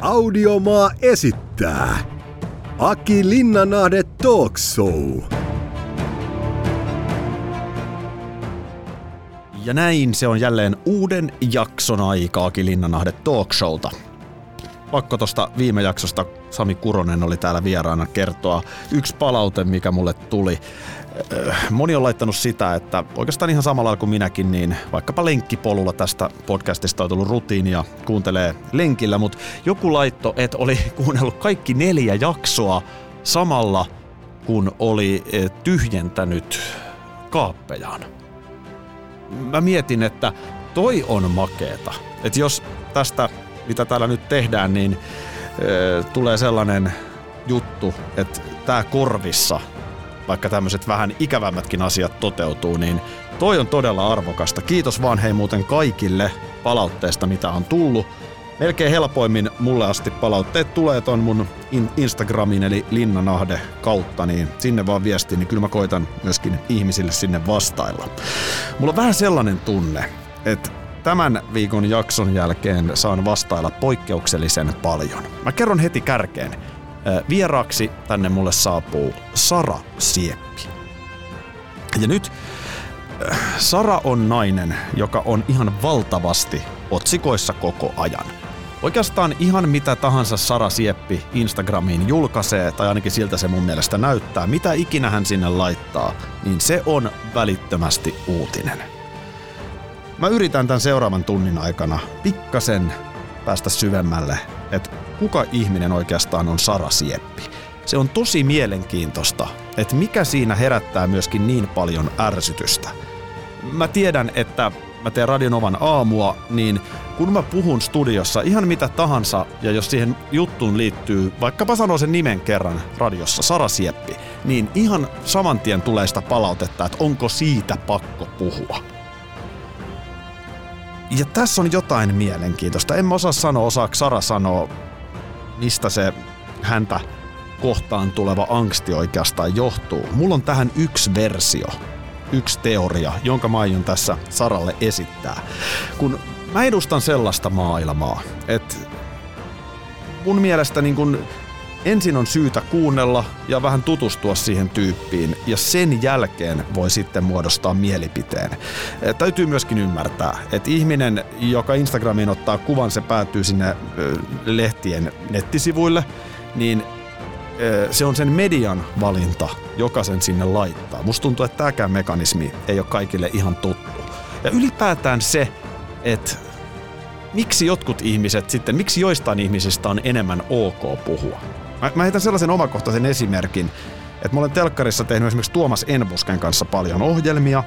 Audiomaa esittää Aki Linnanahde Talk Show. Ja näin se on jälleen uuden jakson aika Aki Linnanahde Talk Showta. Pakko tosta viime jaksosta Sami Kuronen oli täällä vieraana kertoa yksi palaute, mikä mulle tuli. Äh, moni on laittanut sitä, että oikeastaan ihan samalla kuin minäkin, niin vaikkapa lenkkipolulla tästä podcastista on tullut rutiinia, kuuntelee lenkillä, mutta joku laitto, että oli kuunnellut kaikki neljä jaksoa samalla, kun oli eh, tyhjentänyt kaappejaan. Mä mietin, että toi on makeeta. Että jos tästä, mitä täällä nyt tehdään, niin e, tulee sellainen juttu, että tämä korvissa vaikka tämmöiset vähän ikävämmätkin asiat toteutuu, niin toi on todella arvokasta. Kiitos vaan hei muuten kaikille palautteesta, mitä on tullut. Melkein helpoimmin mulle asti palautteet tulee ton mun Instagramin eli Linnanahde kautta, niin sinne vaan viesti, niin kyllä mä koitan myöskin ihmisille sinne vastailla. Mulla on vähän sellainen tunne, että tämän viikon jakson jälkeen saan vastailla poikkeuksellisen paljon. Mä kerron heti kärkeen. Vieraaksi tänne mulle saapuu Sara Sieppi. Ja nyt Sara on nainen, joka on ihan valtavasti otsikoissa koko ajan. Oikeastaan ihan mitä tahansa Sara Sieppi Instagramiin julkaisee, tai ainakin siltä se mun mielestä näyttää, mitä ikinä hän sinne laittaa, niin se on välittömästi uutinen. Mä yritän tämän seuraavan tunnin aikana pikkasen päästä syvemmälle, että kuka ihminen oikeastaan on Sara Sieppi. Se on tosi mielenkiintoista, että mikä siinä herättää myöskin niin paljon ärsytystä. Mä tiedän, että mä teen Radionovan aamua, niin kun mä puhun studiossa ihan mitä tahansa, ja jos siihen juttuun liittyy, vaikkapa sanoo sen nimen kerran radiossa, Sara Sieppi, niin ihan saman tien tulee sitä palautetta, että onko siitä pakko puhua. Ja tässä on jotain mielenkiintoista. En mä osaa sanoa, osaako Sara sanoa, mistä se häntä kohtaan tuleva angsti oikeastaan johtuu. Mulla on tähän yksi versio, yksi teoria, jonka mä aion tässä Saralle esittää. Kun mä edustan sellaista maailmaa, että mun mielestä niin kun ensin on syytä kuunnella ja vähän tutustua siihen tyyppiin ja sen jälkeen voi sitten muodostaa mielipiteen. E, täytyy myöskin ymmärtää, että ihminen, joka Instagramiin ottaa kuvan, se päätyy sinne lehtien nettisivuille, niin se on sen median valinta, joka sen sinne laittaa. Musta tuntuu, että tämäkään mekanismi ei ole kaikille ihan tuttu. Ja ylipäätään se, että miksi jotkut ihmiset sitten, miksi joistain ihmisistä on enemmän ok puhua. Mä, mä heitän sellaisen omakohtaisen esimerkin, että mä olen telkkarissa tehnyt esimerkiksi Tuomas Enbusken kanssa paljon ohjelmia,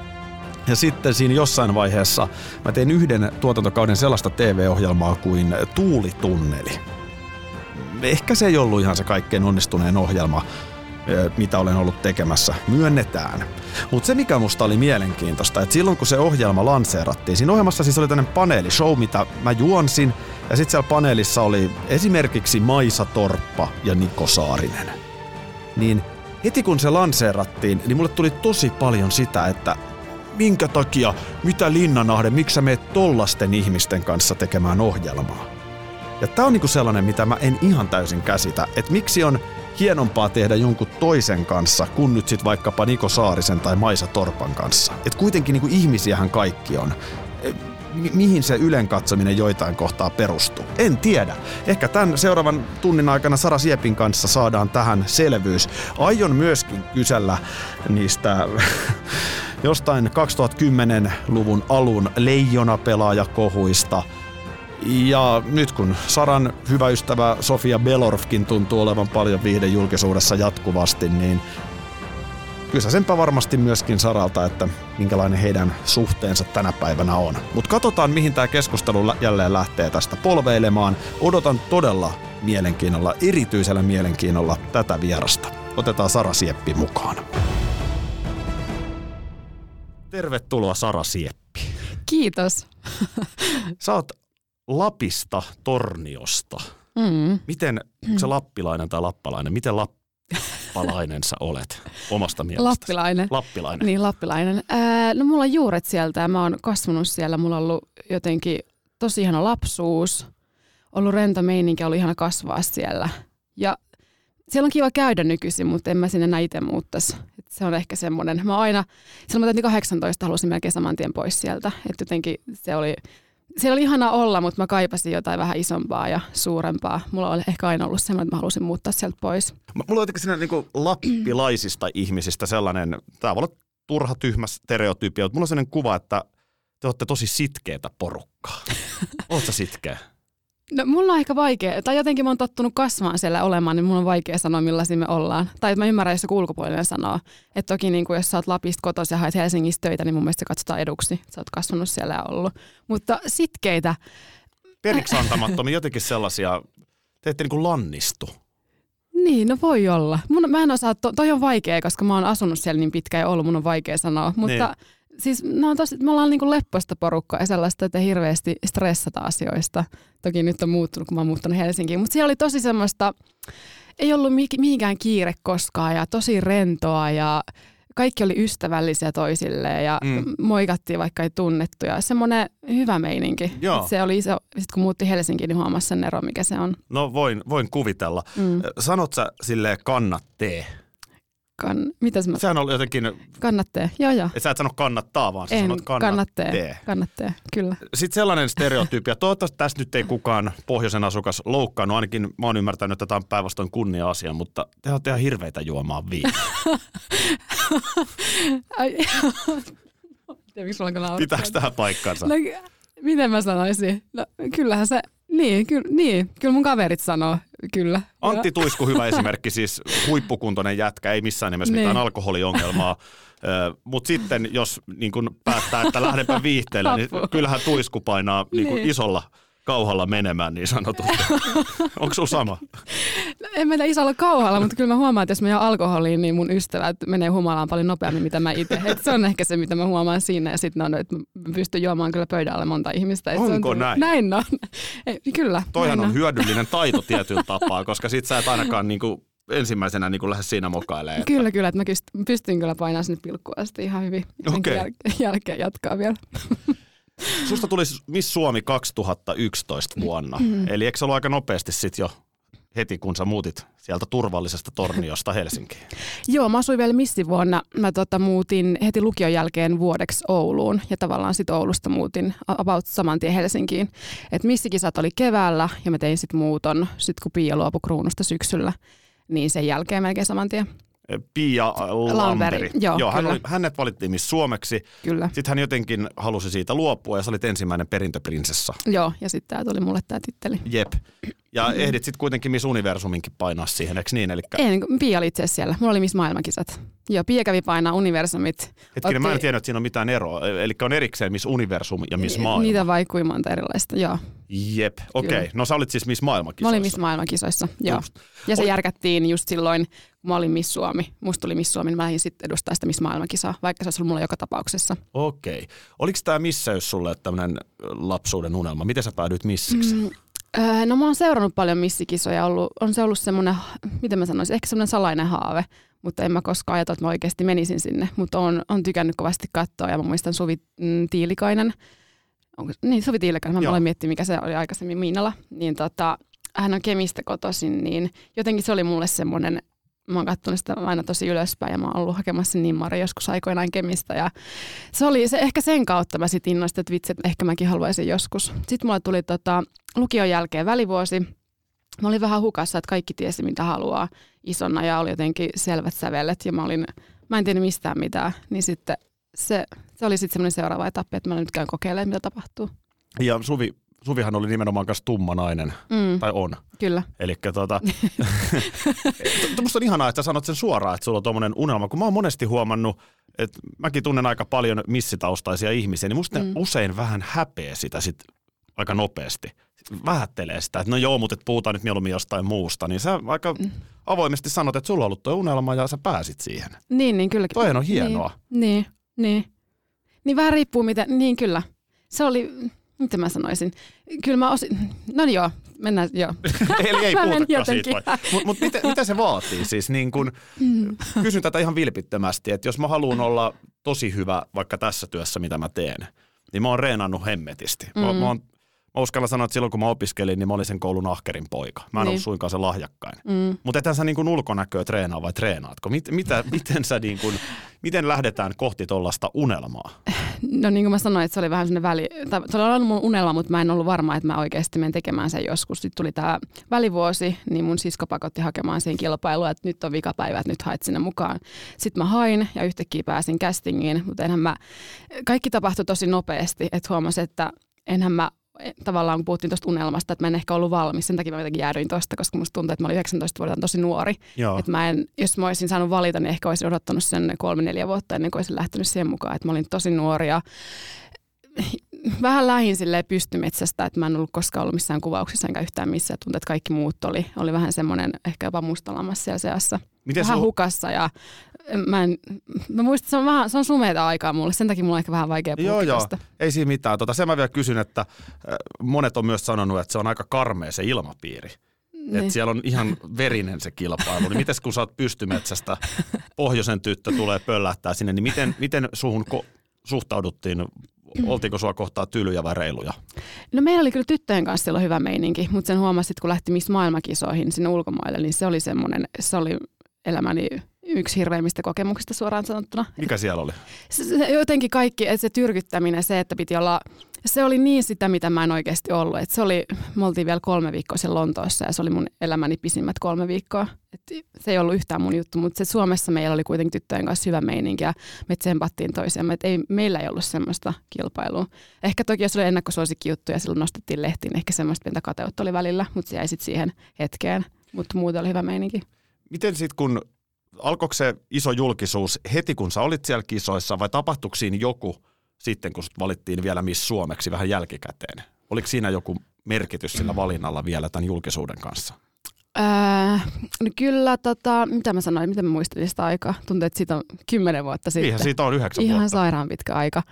ja sitten siinä jossain vaiheessa mä tein yhden tuotantokauden sellaista TV-ohjelmaa kuin Tuulitunneli. Ehkä se ei ollut ihan se kaikkein onnistuneen ohjelma, mitä olen ollut tekemässä, myönnetään. Mutta se mikä musta oli mielenkiintoista, että silloin kun se ohjelma lanseerattiin, siinä ohjelmassa siis oli tämmöinen paneelishow, mitä mä juonsin, ja sitten siellä paneelissa oli esimerkiksi Maisa Torppa ja Niko Saarinen. Niin heti kun se lanseerattiin, niin mulle tuli tosi paljon sitä, että minkä takia, mitä Linnanahde, miksi sä meet tollasten ihmisten kanssa tekemään ohjelmaa? Ja tää on niinku sellainen, mitä mä en ihan täysin käsitä, että miksi on hienompaa tehdä jonkun toisen kanssa kuin nyt sit vaikkapa Niko Saarisen tai Maisa Torpan kanssa. Et kuitenkin niinku ihmisiähän kaikki on. Mi- mihin se ylen katsominen joitain kohtaa perustuu? En tiedä. Ehkä tämän seuraavan tunnin aikana Sara Siepin kanssa saadaan tähän selvyys. Aion myöskin kysellä niistä jostain 2010-luvun alun leijona-pelaajakohuista – ja nyt kun Saran hyvä ystävä Sofia Belorfkin tuntuu olevan paljon julkisuudessa jatkuvasti, niin kysäsenpä varmasti myöskin Saralta, että minkälainen heidän suhteensa tänä päivänä on. Mutta katsotaan, mihin tämä keskustelu jälleen lähtee tästä polveilemaan. Odotan todella mielenkiinnolla, erityisellä mielenkiinnolla tätä vierasta. Otetaan Sara Sieppi mukaan. Tervetuloa Sara Sieppi. Kiitos. Sä oot Lapista, Torniosta. Mm. Miten se lappilainen tai lappalainen, miten lappalainen sä olet omasta mielestä? Lappilainen. Lappilainen. Niin, lappilainen. Ää, no mulla on juuret sieltä ja mä oon kasvanut siellä. Mulla on ollut jotenkin tosi ihana lapsuus. ollut rento meininki, ollut ihana kasvaa siellä. Ja siellä on kiva käydä nykyisin, mutta en mä sinne enää itse muuttaisi. Et se on ehkä semmoinen. Mä aina, silloin mä täytin 18, halusin melkein saman tien pois sieltä. Että jotenkin se oli, siellä oli ihana olla, mutta mä kaipasin jotain vähän isompaa ja suurempaa. Mulla oli ehkä aina ollut semmoinen, että mä halusin muuttaa sieltä pois. Mulla on jotenkin siinä niin lappilaisista ihmisistä sellainen, tämä voi olla turha tyhmä stereotyyppi, mutta mulla on sellainen kuva, että te olette tosi sitkeätä porukkaa. Oletko sitkeä? No mulla on aika vaikea, tai jotenkin mä oon tottunut kasvaan siellä olemaan, niin mulla on vaikea sanoa millaisia me ollaan. Tai mä ymmärrän, jos joku ulkopuolinen sanoo. Että toki niin kuin, jos sä oot Lapista kotoisin ja haet Helsingistä töitä, niin mun mielestä se katsotaan eduksi. Sä oot kasvanut siellä ja ollut. Mutta sitkeitä. Periksi antamattomia jotenkin sellaisia, te ette niin kuin lannistu. Niin, no voi olla. Mun, mä en osaa, to, toi on vaikea, koska mä oon asunut siellä niin pitkään ja ollut, mun on vaikea sanoa. Mutta niin siis no on tosi, me ollaan niinku leppoista porukkaa ja sellaista, että hirveästi stressata asioista. Toki nyt on muuttunut, kun mä oon muuttanut Helsinkiin. Mutta siellä oli tosi semmoista, ei ollut mihinkään kiire koskaan ja tosi rentoa ja kaikki oli ystävällisiä toisilleen ja mm. moikattiin vaikka ei tunnettu ja semmoinen hyvä meininki. Joo. Se oli iso, sit kun muutti Helsinkiin, niin huomasi sen ero, mikä se on. No voin, voin kuvitella. Mm. Sanot sä silleen kannattee? Kan, mitäs mä... Sehän on jotenkin... Kannattee, joo joo. Et sä et sano kannattaa, vaan sä en, sanot kannattee. Kannattee, kannattee kyllä. Sitten sellainen stereotyyppi, ja toivottavasti tässä nyt ei kukaan pohjoisen asukas loukkaannut, ainakin mä oon ymmärtänyt, että tämä on päinvastoin kunnia-asia, mutta te olette ihan hirveitä juomaan viinaa. Pitääkö tähän paikkansa? No, miten mä sanoisin? No, kyllähän se niin, kyllä, niin, kyllä mun kaverit sanoo, kyllä. Antti Tuisku hyvä esimerkki, siis huippukuntoinen jätkä, ei missään nimessä niin. mitään alkoholiongelmaa. Mutta sitten jos niin kun päättää, että lähdenpä viihteelle, niin kyllähän Tuisku painaa niin niin. isolla kauhalla menemään niin sanotusti. Onko sinulla sama? No, en mennä isolla kauhalla, mutta kyllä mä huomaan, että jos mä jään alkoholiin, niin mun ystävät menee humalaan paljon nopeammin, mitä mä itse. se on ehkä se, mitä mä huomaan siinä. Ja sitten on, että mä pystyn juomaan kyllä pöydälle monta ihmistä. Et Onko on näin? Näin on. Ei, kyllä. Toihan on, on hyödyllinen taito tietyllä tapaa, koska sit sä et ainakaan niinku ensimmäisenä niin lähde siinä mokailemaan. Että... Kyllä, kyllä, että mä pystyn kyllä painamaan sinne pilkkua sitten ihan hyvin. Okay. Jäl- jälkeen jatkaa vielä. Susta tuli Miss Suomi 2011 vuonna, mm. eli eikö se ollut aika nopeasti sitten jo heti, kun sä muutit sieltä turvallisesta torniosta Helsinkiin? Joo, mä asuin vielä missivuonna. Mä tota, muutin heti lukion jälkeen vuodeksi Ouluun ja tavallaan sitten Oulusta muutin about saman tien Helsinkiin. Et missikisat oli keväällä ja mä tein sitten muuton, sit kun Pia luopui kruunusta syksyllä, niin sen jälkeen melkein saman tien. Pia Lamberi. Joo, Joo hän oli, hänet valittiin Miss Suomeksi. Kyllä. Sitten hän jotenkin halusi siitä luopua ja sä olit ensimmäinen perintöprinsessa. Joo, ja sitten tämä tuli mulle tämä titteli. Jep. Ja mm-hmm. ehdit sitten kuitenkin Miss Universuminkin painaa siihen, eikö niin? Elikkä... Ei, niin Pia oli itse siellä. Mulla oli Miss Maailmankisat. Joo, Pia kävi painaa Universumit. Hetkinen, Otti... mä en tiedä, että siinä on mitään eroa. E- eli on erikseen Miss Universum ja Miss Maailma. Niitä vaikui monta erilaista, joo. Jep, okei. Okay. No sä olit siis Miss Maailmankisoissa. Mä olin Miss Maailmankisoissa, joo. Just. Ja se Ol... järkättiin just silloin, kun mä olin Miss Suomi. Musta tuli Miss Suomi, niin mä lähdin sitten edustaa sitä Miss Maailmankisaa, vaikka se olisi ollut mulla joka tapauksessa. Okei. Okay. Oliko tämä missäys sulle tämmöinen lapsuuden unelma? Miten sä päädyit missiksi? Mm, Öö, no mä oon seurannut paljon missikisoja, ollut, on se ollut semmoinen, miten mä sanoisin, ehkä semmoinen salainen haave, mutta en mä koskaan ajatellut, että mä oikeasti menisin sinne, mutta on, on tykännyt kovasti katsoa ja mä muistan Suvi mm, Tiilikainen, onko, niin Suvi Tiilikainen, mä olen miettinyt mikä se oli aikaisemmin Miinalla, niin tota, hän on Kemistä kotoisin, niin jotenkin se oli mulle semmoinen mä oon katsonut sitä aina tosi ylöspäin ja mä oon ollut hakemassa Nimmari joskus aikoinaan Kemistä ja se oli se, ehkä sen kautta mä sitten innoistin, että vitsi, että ehkä mäkin haluaisin joskus. Sitten mulle tuli tota, lukion jälkeen välivuosi. Mä olin vähän hukassa, että kaikki tiesi mitä haluaa isona ja oli jotenkin selvät sävelet ja mä olin, mä en tiedä mistään mitään, niin sitten se, se oli sitten semmoinen seuraava etappi, että mä nyt käyn kokeilemaan, mitä tapahtuu. Ja Suvi, Suvihan oli nimenomaan myös tumma nainen, mm. tai on. Kyllä. Eli tota, musta on ihanaa, että sä sanot sen suoraan, että sulla on tuommoinen unelma, kun mä oon monesti huomannut, että mäkin tunnen aika paljon missitaustaisia ihmisiä, niin musta mm. ne usein vähän häpeä sitä sit aika nopeasti. Vähättelee sitä, että no joo, mutta puhutaan nyt mieluummin jostain muusta, niin sä aika mm. avoimesti sanot, että sulla on ollut tuo unelma ja sä pääsit siihen. Niin, niin kyllä. Toihan on hienoa. Niin, niin. Niin, niin vähän riippuu miten, niin kyllä. Se oli, Miten mä sanoisin? Kyllä mä osin, no niin joo, mennään, joo. Eli ei puhutakaan siitä Mutta mut mitä, mitä se vaatii siis? Niin kun, mm. Kysyn tätä ihan vilpittömästi, että jos mä haluan olla tosi hyvä vaikka tässä työssä, mitä mä teen, niin mä oon reenannut hemmetisti. Mm. Mä, mä, oon, mä uskallan sanoa, että silloin kun mä opiskelin, niin mä olin sen koulun ahkerin poika. Mä en niin. ollut suinkaan se lahjakkain. Mm. Mutta ethän sä niin kuin ulkonäköä treenaa vai treenaatko? Mit, mitä, miten, sä niin kuin, miten lähdetään kohti tuollaista unelmaa? No niin kuin mä sanoin, että se oli vähän sellainen väli, tai se oli ollut mun unelma, mutta mä en ollut varma, että mä oikeasti menen tekemään sen joskus. Sitten tuli tämä välivuosi, niin mun sisko pakotti hakemaan siihen kilpailua, että nyt on vikapäivä, että nyt hait sinne mukaan. Sitten mä hain ja yhtäkkiä pääsin castingiin, mutta enhän mä, kaikki tapahtui tosi nopeasti, että huomasin, että enhän mä tavallaan kun puhuttiin tuosta unelmasta, että mä en ehkä ollut valmis, sen takia mä jotenkin jäädyin tuosta, koska musta tuntuu, että mä olin 19 vuotta tosi nuori. Että mä en, jos mä olisin saanut valita, niin ehkä olisin odottanut sen kolme-neljä vuotta ennen kuin olisin lähtenyt siihen mukaan. Että mä olin tosi nuori ja vähän lähin silleen pystymetsästä, että mä en ollut koskaan ollut missään kuvauksissa enkä yhtään missään. Tuntuu, että kaikki muut oli, oli vähän semmoinen ehkä jopa mustalamassa siellä seassa. Miten vähän sul... hukassa ja mä, en, mä muistan, se on, vähän, se on sumeita aikaa mulle, sen takia mulla on ehkä vähän vaikea puhua Joo, joo, tästä. ei siinä mitään. Tota, sen mä vielä kysyn, että monet on myös sanonut, että se on aika karmea se ilmapiiri. Niin. Että siellä on ihan verinen se kilpailu. Niin miten kun sä oot pystymetsästä, pohjoisen tyttö tulee pöllähtää sinne, niin miten, miten suhun ko- suhtauduttiin oltiinko sua kohtaa tylyjä vai reiluja? No meillä oli kyllä tyttöjen kanssa silloin hyvä meininki, mutta sen huomasit, kun lähti Miss Maailmakisoihin sinne ulkomaille, niin se oli semmoinen, se oli elämäni yksi hirveimmistä kokemuksista suoraan sanottuna. Mikä siellä oli? Se, se, jotenkin kaikki, että se tyrkyttäminen, se, että piti olla, se oli niin sitä, mitä mä en oikeasti ollut. Et se oli, me oltiin vielä kolme viikkoa siellä Lontoossa ja se oli mun elämäni pisimmät kolme viikkoa. Et se ei ollut yhtään mun juttu, mutta se Suomessa meillä oli kuitenkin tyttöjen kanssa hyvä meininki ja me tsempattiin toisiamme. Et ei, meillä ei ollut semmoista kilpailua. Ehkä toki jos oli ennakkosuosikki juttu ja silloin nostettiin lehtiin, ehkä semmoista pientä kateutta oli välillä, mutta se jäi sitten siihen hetkeen. Mutta muuten oli hyvä meininki. Miten sitten kun alkoiko se iso julkisuus heti, kun sä olit siellä kisoissa, vai tapahtuiko siinä joku sitten, kun valittiin vielä Miss Suomeksi vähän jälkikäteen? Oliko siinä joku merkitys sillä valinnalla vielä tämän julkisuuden kanssa? Öö, no kyllä, tota, mitä mä sanoin, mitä mä muistelin sitä aikaa? Tuntuu, että siitä on kymmenen vuotta sitten. Ihan siitä on yhdeksän Ihan vuotta. sairaan pitkä aika.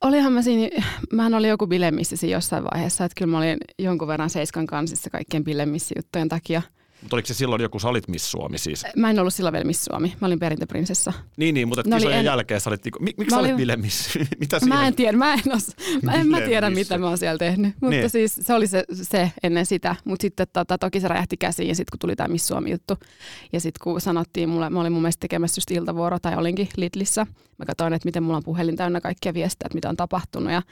Olihan mä siinä, mähän oli joku bilemissi jossain vaiheessa, että kyllä mä olin jonkun verran Seiskan kansissa kaikkien bilemissijuttujen takia – mutta oliko se silloin joku, sä olit Miss Suomi siis? Mä en ollut silloin vielä Miss Suomi, mä olin perintöprinsessa. Niin, niin, mutta no kisojen en... jälkeen sä olit, mik, miksi sä olin... olit Miss? mitä? Mä en tiedä, mä en, os... mä en mä tiedä mitä mä oon siellä tehnyt, mutta niin. siis se oli se, se ennen sitä. Mutta sitten tota, toki se räjähti käsiin ja sitten kun tuli tämä Miss Suomi juttu ja sitten kun sanottiin mulle, mä olin mun mielestä tekemässä just iltavuoro tai olinkin Lidlissä. Mä katsoin, että miten mulla on puhelin täynnä kaikkia viestejä, että mitä on tapahtunut ja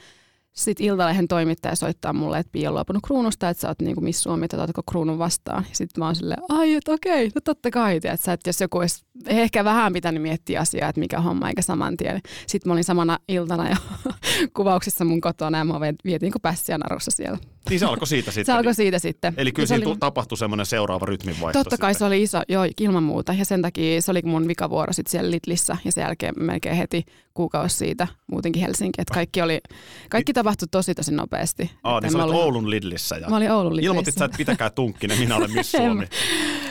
sitten Iltalehen toimittaja soittaa mulle, että Pia on luopunut kruunusta, että sä oot niinku Miss Suomi, että otatko kruunun vastaan. Sitten mä oon silleen, ai, että okei, no totta kai. Että, että jos joku olisi ehkä vähän pitänyt miettiä asiaa, että mikä homma, eikä saman tien. Sitten mä olin samana iltana jo kuvauksissa mun kotona ja mä vietin kuin pässiä narussa siellä. Niin se alkoi siitä sitten. Se alkoi siitä sitten. Eli kyllä siinä oli... tapahtui semmoinen seuraava rytminvaihto. Totta kai sitten. se oli iso, joo, ilman muuta. Ja sen takia se oli mun vikavuoro sitten siellä Litlissä ja sen jälkeen melkein heti kuukausi siitä muutenkin Helsinki. Että kaikki, oli, kaikki tapahtui tosi tosi nopeasti. Aa, niin sä olit Oulun Lidlissä. Ja mä olin Oulun Lidlissä. Ilmoitit sä, että pitäkää tunkkinen, minä olen Miss Suomi.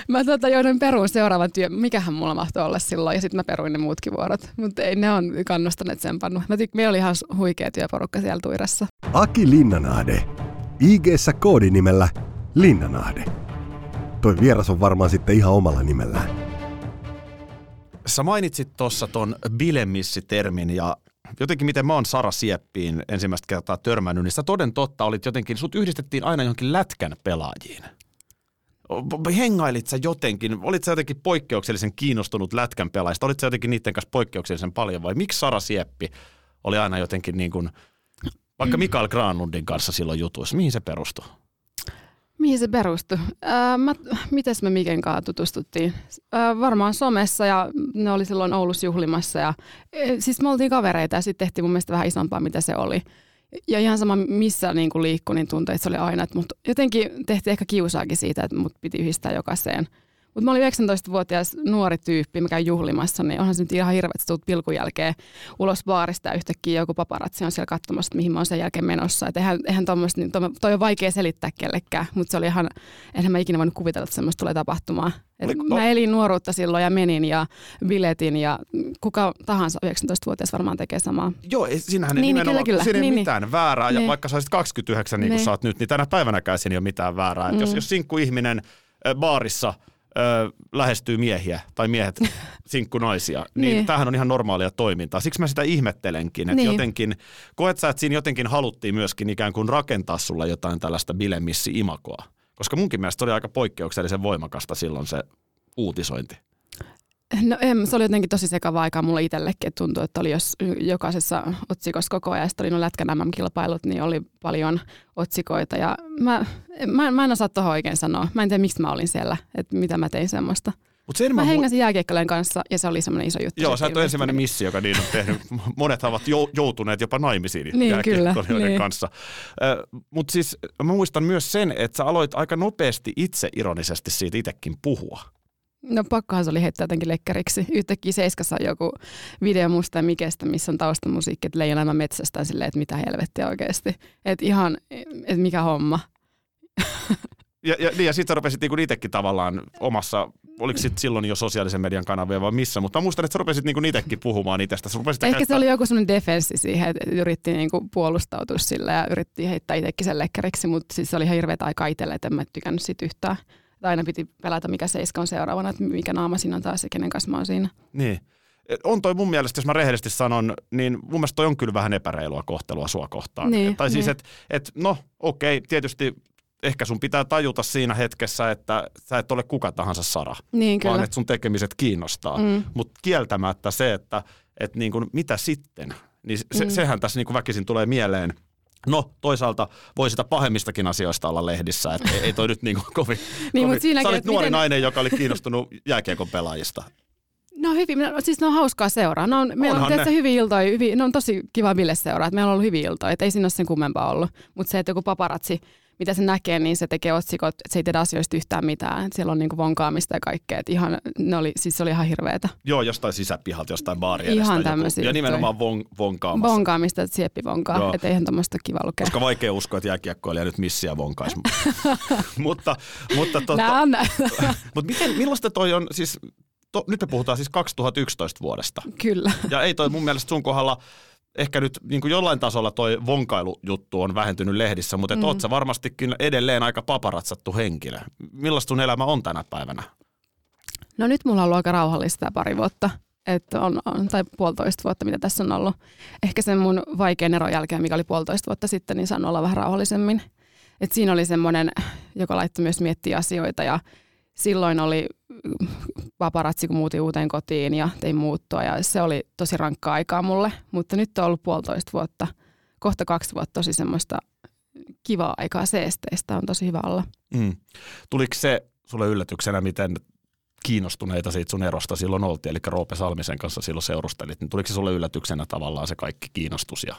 mä tota, joudun peruun seuraavan työn. Mikähän mulla mahtoi olla silloin. Ja sitten mä peruin ne muutkin vuorot. Mutta ei ne on kannustaneet sen pannu. Mä tyk- meillä oli ihan huikea työporukka siellä Tuirassa. Aki Linnanahde ig koodinimellä Linnanahde. Toi vieras on varmaan sitten ihan omalla nimellään. Sä mainitsit tuossa ton bilemissi-termin ja jotenkin miten mä oon Sara Sieppiin ensimmäistä kertaa törmännyt, niin sä toden totta olit jotenkin, sut yhdistettiin aina johonkin lätkän pelaajiin. Hengailit sä jotenkin, olit sä jotenkin poikkeuksellisen kiinnostunut lätkän pelaajista, olit sä jotenkin niiden kanssa poikkeuksellisen paljon vai miksi Sara Sieppi oli aina jotenkin niin kuin – vaikka Mikael Granlundin kanssa silloin jutuissa. Mihin se perustuu? Mihin se perustui? Äh, mä, mites me Miken kanssa tutustuttiin? Äh, varmaan somessa ja ne oli silloin Oulussa juhlimassa. Ja, e, siis me oltiin kavereita ja sitten tehtiin mun mielestä vähän isompaa, mitä se oli. Ja ihan sama missä niin liikkui, niin tuntui, että se oli aina. Että mut jotenkin tehtiin ehkä kiusaakin siitä, että mut piti yhdistää jokaiseen – mutta mä olin 19-vuotias nuori tyyppi, mikä on juhlimassa, niin onhan se nyt ihan hirveä, että tulet pilkun jälkeen ulos baarista ja yhtäkkiä joku paparazzi on siellä katsomassa, että mihin mä oon sen jälkeen menossa. Että eihän, eihän tommoista, niin toi, toi on vaikea selittää kellekään, mutta se oli ihan, enhän mä ikinä voinut kuvitella, että semmoista tulee tapahtumaan. Et no. Mä elin nuoruutta silloin ja menin ja biletin ja kuka tahansa 19-vuotias varmaan tekee samaa. Joo, siinähän niin, niin, kyllä, kyllä. siinä ei niin, mitään niin. väärää. Ja niin. vaikka sä olisit 29 niin kuin niin. sä oot nyt, niin tänä päivänäkään siinä ei ole mitään väärää. Mm. jos, jos sinkku ihminen baarissa – ö, lähestyy miehiä tai miehet sinkkunaisia, niin, Niin. tämähän on ihan normaalia toimintaa. Siksi mä sitä ihmettelenkin, että Niin. jotenkin, koet sä, että siinä jotenkin haluttiin myöskin ikään kuin rakentaa sulle jotain tällaista bilemissi-imakoa? Koska munkin mielestä oli aika poikkeuksellisen voimakasta silloin se uutisointi. No em, se oli jotenkin tosi sekava aika mulle itsellekin, että tuntui, että oli jos jokaisessa otsikossa koko ajan, sitten oli no lätkän MM-kilpailut, niin oli paljon otsikoita ja mä, mä, mä en osaa tuohon oikein sanoa. Mä en tiedä, miksi mä olin siellä, että mitä mä tein semmoista. Mut sen Mä mu- hengäsin jääkiekkojen kanssa ja se oli semmoinen iso juttu. Joo, se sä et ole ensimmäinen missi, joka niin on tehnyt. Monethan ovat jou- joutuneet jopa naimisiin Niin, kyllä, niin. kanssa. Mutta siis mä muistan myös sen, että sä aloit aika nopeasti itse ironisesti siitä itsekin puhua. No pakkohan se oli heittää jotenkin lekkäriksi. Yhtäkkiä Seiskassa on joku video musta ja Mikestä, missä on taustamusiikki, että leijona mä metsästään silleen, että mitä helvettiä oikeasti. Että ihan, että mikä homma. Ja, ja, niin, ja sitten rupesit niinku itsekin tavallaan omassa, oliko sit silloin jo sosiaalisen median kanavia vai missä, mutta mä muistan, että sä rupesit niinku itsekin puhumaan itsestä. Sä Ehkä se käyttää- oli joku semmoinen defenssi siihen, että yritti niinku puolustautua sillä ja yritti heittää itsekin sen lekkäriksi, mutta siis se oli ihan hirveätä aikaa itselle, että en mä tykännyt siitä yhtään. Että aina piti pelätä, mikä seiska on seuraavana, että mikä naama siinä on taas ja kenen kanssa mä oon siinä. Niin. On toi mun mielestä, jos mä rehellisesti sanon, niin mun mielestä toi on kyllä vähän epäreilua kohtelua sua kohtaan. Niin, tai siis, niin. että et, no okei, tietysti ehkä sun pitää tajuta siinä hetkessä, että sä et ole kuka tahansa Sara, Niin kyllä. vaan että sun tekemiset kiinnostaa. Mm. Mutta kieltämättä se, että et niin kuin, mitä sitten, niin se, Mm. sehän tässä niin kuin väkisin tulee mieleen. No toisaalta voi sitä pahemmistakin asioista olla lehdissä, että ei, ei toi nyt niin kuin kovin, Niin, kovin. siinäkin, Sä olit että nuori miten- nainen, joka oli kiinnostunut jääkiekon pelaajista. No hyvin, no, siis ne on hauskaa seuraa. Ne on, meillä on Onhan tietysti ne. hyviä iltoja, hyviä, ne on tosi kiva bille seuraa. Meillä on ollut hyviä iltoja, että ei siinä ole sen kummempaa ollut. Mutta se, että joku paparazzi, mitä se näkee, niin se tekee otsikot, että se ei tiedä asioista yhtään mitään. Et siellä on niinku vonkaamista ja kaikkea. Et ihan, ne oli, siis se oli ihan hirveetä. Joo, jostain sisäpihalta, jostain baari Ihan tämmöisiä Ja nimenomaan von, vonkaamassa. Vonkaamista, että sieppi vonkaa. Että eihän tämmöistä kiva lukea. Koska vaikea uskoa, että jääkiekkoilija nyt missiä vonkaisi. mutta, mutta, nää. mutta miten, millaista toi on, siis to, nyt me puhutaan siis 2011 vuodesta. Kyllä. Ja ei toi mun mielestä sun kohdalla ehkä nyt niin kuin jollain tasolla toi vonkailujuttu on vähentynyt lehdissä, mutta Mm. oot sä varmastikin edelleen aika paparatsattu henkilö. Millaista sun elämä on tänä päivänä? No nyt mulla on ollut aika rauhallista pari vuotta. Että on, on, tai puolitoista vuotta, mitä tässä on ollut. Ehkä sen mun vaikean eron jälkeen, mikä oli puolitoista vuotta sitten, niin saan olla vähän rauhallisemmin. Et siinä oli semmoinen, joka laittoi myös miettiä asioita ja silloin oli paparazzi, kun muutin uuteen kotiin ja tein muuttoa ja se oli tosi rankkaa aikaa mulle. Mutta nyt on ollut puolitoista vuotta, kohta kaksi vuotta tosi semmoista kivaa aikaa seesteistä, on tosi hyvä olla. Mm. Tuliko se sulle yllätyksenä, miten kiinnostuneita siitä sun erosta silloin oltiin, eli Roope Salmisen kanssa silloin seurustelit, niin tuliko se sulle yllätyksenä tavallaan se kaikki kiinnostus ja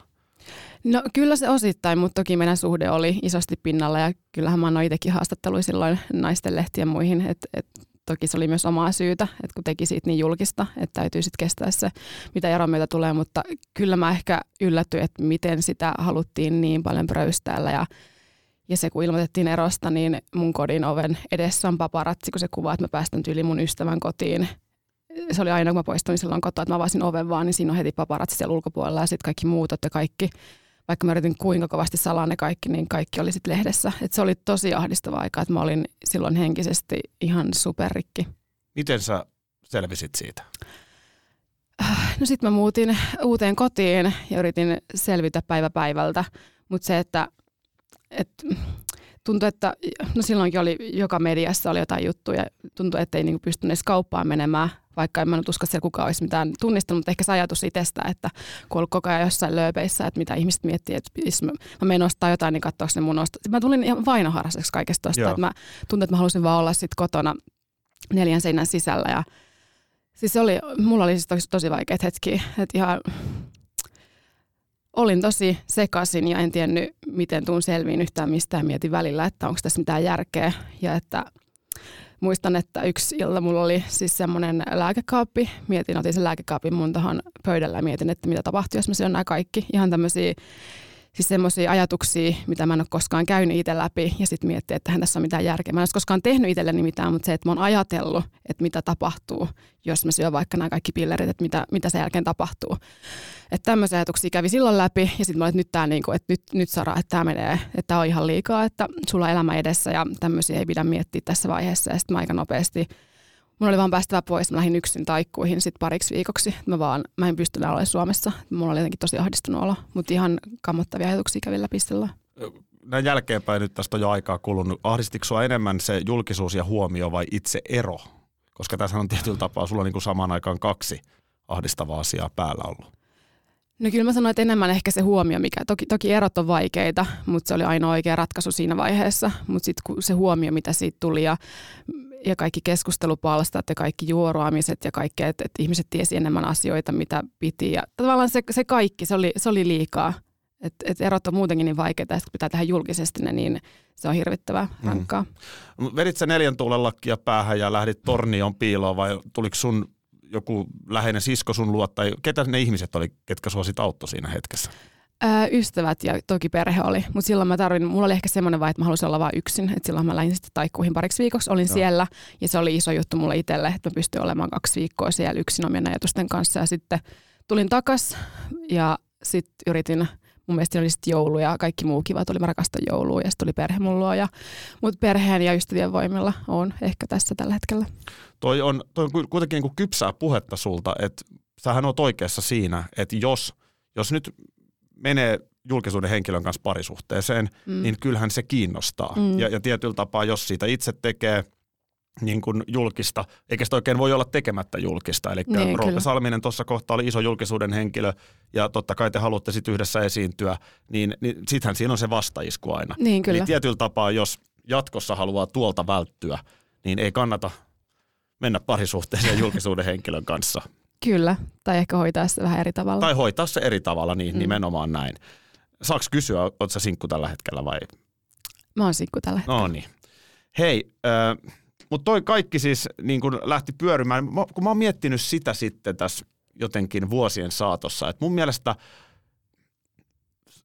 No kyllä se osittain, mutta toki meidän suhde oli isosti pinnalla ja kyllähän mä annoin itsekin haastatteluja silloin naisten lehtien muihin, että et, toki se oli myös omaa syytä, että kun teki siitä niin julkista, että täytyy sitten kestää se, mitä eron myötä tulee, mutta kyllä mä ehkä yllätyin, että miten sitä haluttiin niin paljon pröystäällä ja ja se, kun ilmoitettiin erosta, niin mun kodin oven edessä on paparatsi, kun se kuvaa, että mä päästän tyyli mun ystävän kotiin. Se oli aina, kun mä poistuin silloin kotoa, että mä avasin oven vaan, niin siinä on heti paparatsi siellä ulkopuolella ja sitten kaikki muutot ja kaikki. Vaikka mä yritin kuinka kovasti salaa ne kaikki, niin kaikki oli sitten lehdessä. Et se oli tosi ahdistava aika, että mä olin silloin henkisesti ihan superrikki. miten sä selvisit siitä? No sitten mä muutin uuteen kotiin ja yritin selvitä päivä päivältä, mutta se, että et, tuntui, että no silloinkin oli joka mediassa oli jotain juttuja, tuntui, että ei niinku pystynyt edes kauppaan menemään, vaikka en mä nyt usko, että siellä kukaan olisi mitään tunnistanut, mutta ehkä se ajatus itsestä, että kun ollut koko ajan jossain lööpeissä, että mitä ihmiset miettii, että jos mä, mä menen ostaa jotain, niin katsoa ne mun ostaa. Mä tulin ihan vainoharraseksi kaikesta tuosta, Joo. että mä tuntin, että mä halusin vaan olla sit kotona neljän seinän sisällä ja Siis se oli, mulla oli siis tosi, tosi vaikeat hetki, että ihan olin tosi sekaisin ja en tiennyt, miten tuun selviin yhtään mistään. Mietin välillä, että onko tässä mitään järkeä. Ja että muistan, että yksi ilta mulla oli siis semmoinen lääkekaappi. Mietin, otin sen lääkekaapin mun tuohon pöydällä ja mietin, että mitä tapahtuu, jos mä syön nämä kaikki. Ihan tämmöisiä siis semmoisia ajatuksia, mitä mä en ole koskaan käynyt itse läpi ja sitten miettiä, että hän tässä on mitään järkeä. Mä en ole koskaan tehnyt itselleni mitään, mutta se, että mä oon ajatellut, että mitä tapahtuu, jos mä syön vaikka nämä kaikki pillerit, että mitä, mitä sen jälkeen tapahtuu. Että tämmöisiä ajatuksia kävi silloin läpi ja sitten mä olin, että nyt tämä niinku, että nyt, nyt Sara, että tämä menee, että tämä on ihan liikaa, että sulla on elämä edessä ja tämmöisiä ei pidä miettiä tässä vaiheessa. Ja sitten mä aika nopeasti Mulla oli vaan päästävä pois, mä lähdin yksin taikkuihin sit pariksi viikoksi. Mä vaan, mä en pystynyt olemaan Suomessa. Mulla oli jotenkin tosi ahdistunut olo, mutta ihan kammottavia ajatuksia kävi läpi silloin. Näin jälkeenpäin nyt tästä on jo aikaa kulunut. Ahdistiko sua enemmän se julkisuus ja huomio vai itse ero? Koska tässä on tietyllä tapaa sulla niin kuin samaan aikaan kaksi ahdistavaa asiaa päällä ollut. No kyllä mä sanoin, että enemmän ehkä se huomio, mikä toki, toki erot on vaikeita, mutta se oli ainoa oikea ratkaisu siinä vaiheessa. Mutta sitten se huomio, mitä siitä tuli ja ja kaikki keskustelupalstat ja kaikki juoroamiset ja kaikki, että, että ihmiset tiesi enemmän asioita, mitä piti. Ja tavallaan se, se kaikki, se oli, se oli liikaa. Et, et erot on muutenkin niin vaikeita, että pitää tehdä julkisesti ne, niin se on hirvittävää mm. rankkaa. Mm. Vedit sä neljän tuulen lakkia päähän ja lähdit tornion piiloon vai tuliko sun joku läheinen sisko sun luo tai ketä ne ihmiset oli, ketkä sua sit auttoi siinä hetkessä? Ystävät ja toki perhe oli, mutta silloin mä tarvin, mulla oli ehkä semmoinen vai, että mä halusin olla vain yksin, että silloin mä lähdin sitten taikkuihin pariksi viikoksi, olin Joo. siellä ja se oli iso juttu mulle itselle, että mä pystyin olemaan kaksi viikkoa siellä yksin omien ajatusten kanssa ja sitten tulin takas ja sitten yritin, mun mielestä oli sitten joulu ja kaikki muu kiva, tuli mä rakastan joulua ja sitten tuli perhe mun luo ja, mutta perheen ja ystävien voimilla on ehkä tässä tällä hetkellä. Toi on, toi on kuitenkin niin kuin kypsää puhetta sulta, että sähän oot oikeassa siinä, että jos, jos nyt menee julkisuuden henkilön kanssa parisuhteeseen, mm. niin kyllähän se kiinnostaa. Mm. Ja, ja tietyllä tapaa, jos siitä itse tekee niin kuin julkista, eikä sitä oikein voi olla tekemättä julkista. Eli niin, Roope Salminen tuossa kohtaa oli iso julkisuuden henkilö, ja totta kai te haluatte sitten yhdessä esiintyä, niin, niin sittenhän siinä on se vastaisku aina. Niin, kyllä. Eli tietyllä tapaa, jos jatkossa haluaa tuolta välttyä, niin ei kannata mennä parisuhteeseen julkisuuden henkilön kanssa. Kyllä, tai ehkä hoitaa se vähän eri tavalla. Tai hoitaa se eri tavalla, niin mm. nimenomaan näin. Saaks kysyä, ootko sä sinkku tällä hetkellä vai? Mä oon sinkku tällä hetkellä. No niin. Hei, äh, mutta toi kaikki siis niin kun lähti pyörymään, kun mä oon miettinyt sitä sitten tässä jotenkin vuosien saatossa, että mun mielestä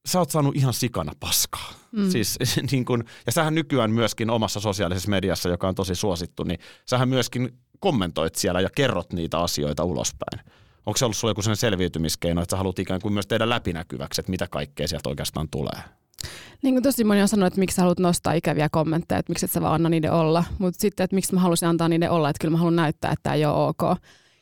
sä oot saanut ihan sikana paskaa. Mm. Siis, niin kun, ja sähän nykyään myöskin omassa sosiaalisessa mediassa, joka on tosi suosittu, niin sähän myöskin kommentoit siellä ja kerrot niitä asioita ulospäin. Onko se ollut sulla joku selviytymiskeino, että sä haluat ikään kuin myös tehdä läpinäkyväksi, että mitä kaikkea sieltä oikeastaan tulee? Niin kuin tosi moni on sanonut, että miksi sä haluat nostaa ikäviä kommentteja, että miksi et sä vaan anna niiden olla. Mutta sitten, että miksi mä haluaisin antaa niiden olla, että kyllä mä haluan näyttää, että tämä ei ole ok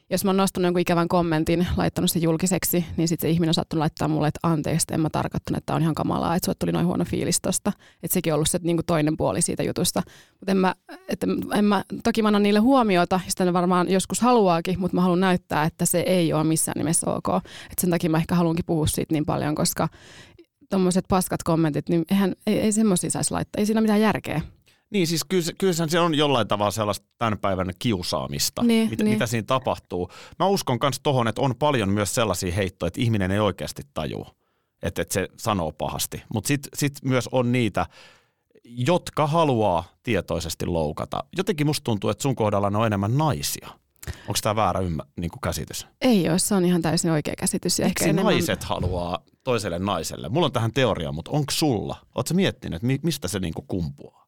jos mä oon nostanut jonkun ikävän kommentin, laittanut sen julkiseksi, niin sitten se ihminen on saattanut laittaa mulle, että anteeksi, en mä tarkoittanut, että on ihan kamalaa, että sulle tuli noin huono fiilis tosta. Että sekin on ollut se niin toinen puoli siitä jutusta. Mutta en mä, että en mä, toki mä annan niille huomiota, sitä ne varmaan joskus haluaakin, mutta mä haluan näyttää, että se ei ole missään nimessä ok. Et sen takia mä ehkä haluankin puhua siitä niin paljon, koska tuommoiset paskat kommentit, niin eihän, ei, ei semmoisia saisi laittaa. Ei siinä mitään järkeä. Niin, siis kyllä, kyllä se on jollain tavalla sellaista tämän päivän kiusaamista, niin, mitä, niin. mitä siinä tapahtuu. Mä uskon myös tohon, että on paljon myös sellaisia heittoja, että ihminen ei oikeasti tajua, että, että se sanoo pahasti. Mutta sitten sit myös on niitä, jotka haluaa tietoisesti loukata. Jotenkin musta tuntuu, että sun kohdalla ne on enemmän naisia. Onko tämä väärä ymmä, niin kuin käsitys? Ei ole, se on ihan täysin oikea käsitys. Ja Miksi ehkä enemmän... naiset haluaa toiselle naiselle? Mulla on tähän teoria, mutta onko sulla? Oletko miettinyt, että mistä se niin kuin kumpuaa?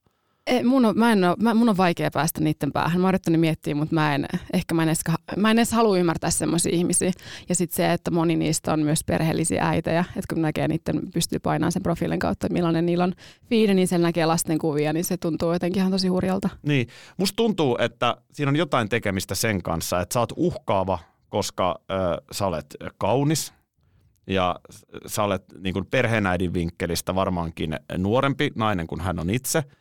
Ei, mun, on, mä en ole, mä, mun on vaikea päästä niiden päähän. Mä oon yrittänyt miettiä, mutta mä en, ehkä mä en edes, mä en edes halua ymmärtää semmoisia ihmisiä. Ja sitten se, että moni niistä on myös perheellisiä äitejä. Että kun näkee niiden, pystyy painamaan sen profiilin kautta, että millainen niillä on fiide, niin sen näkee lasten kuvia, niin se tuntuu jotenkin ihan tosi hurjalta. Niin, musta tuntuu, että siinä on jotain tekemistä sen kanssa, että sä oot uhkaava, koska äh, sä olet kaunis, ja sä olet niin kuin perheenäidin vinkkelistä varmaankin nuorempi nainen kuin hän on itse –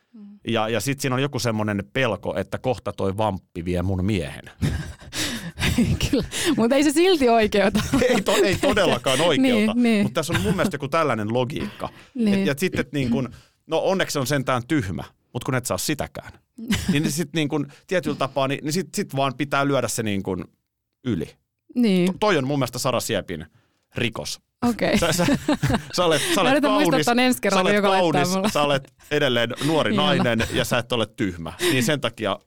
ja, ja sitten siinä on joku semmoinen pelko, että kohta toi vamppi vie mun miehen. Kyllä, mutta ei se silti oikeuta. ei, to, ei todellakaan oikeuta, niin, niin. mutta tässä on mun mielestä joku tällainen logiikka. Niin. Et, ja sitten, niin kun, no onneksi on sentään tyhmä, mutta kun et saa sitäkään. niin sitten niin kun, tietyllä tapaa, niin, niin sitten sit vaan pitää lyödä se niin kun yli. Niin. To, toi on mun mielestä Sara Siepin rikos. Okei. Okay. Sä, sä, sä olet, sä olet kaunis, sä olet, kaunis sä olet edelleen nuori nainen ja sä et ole tyhmä. Niin sen takia,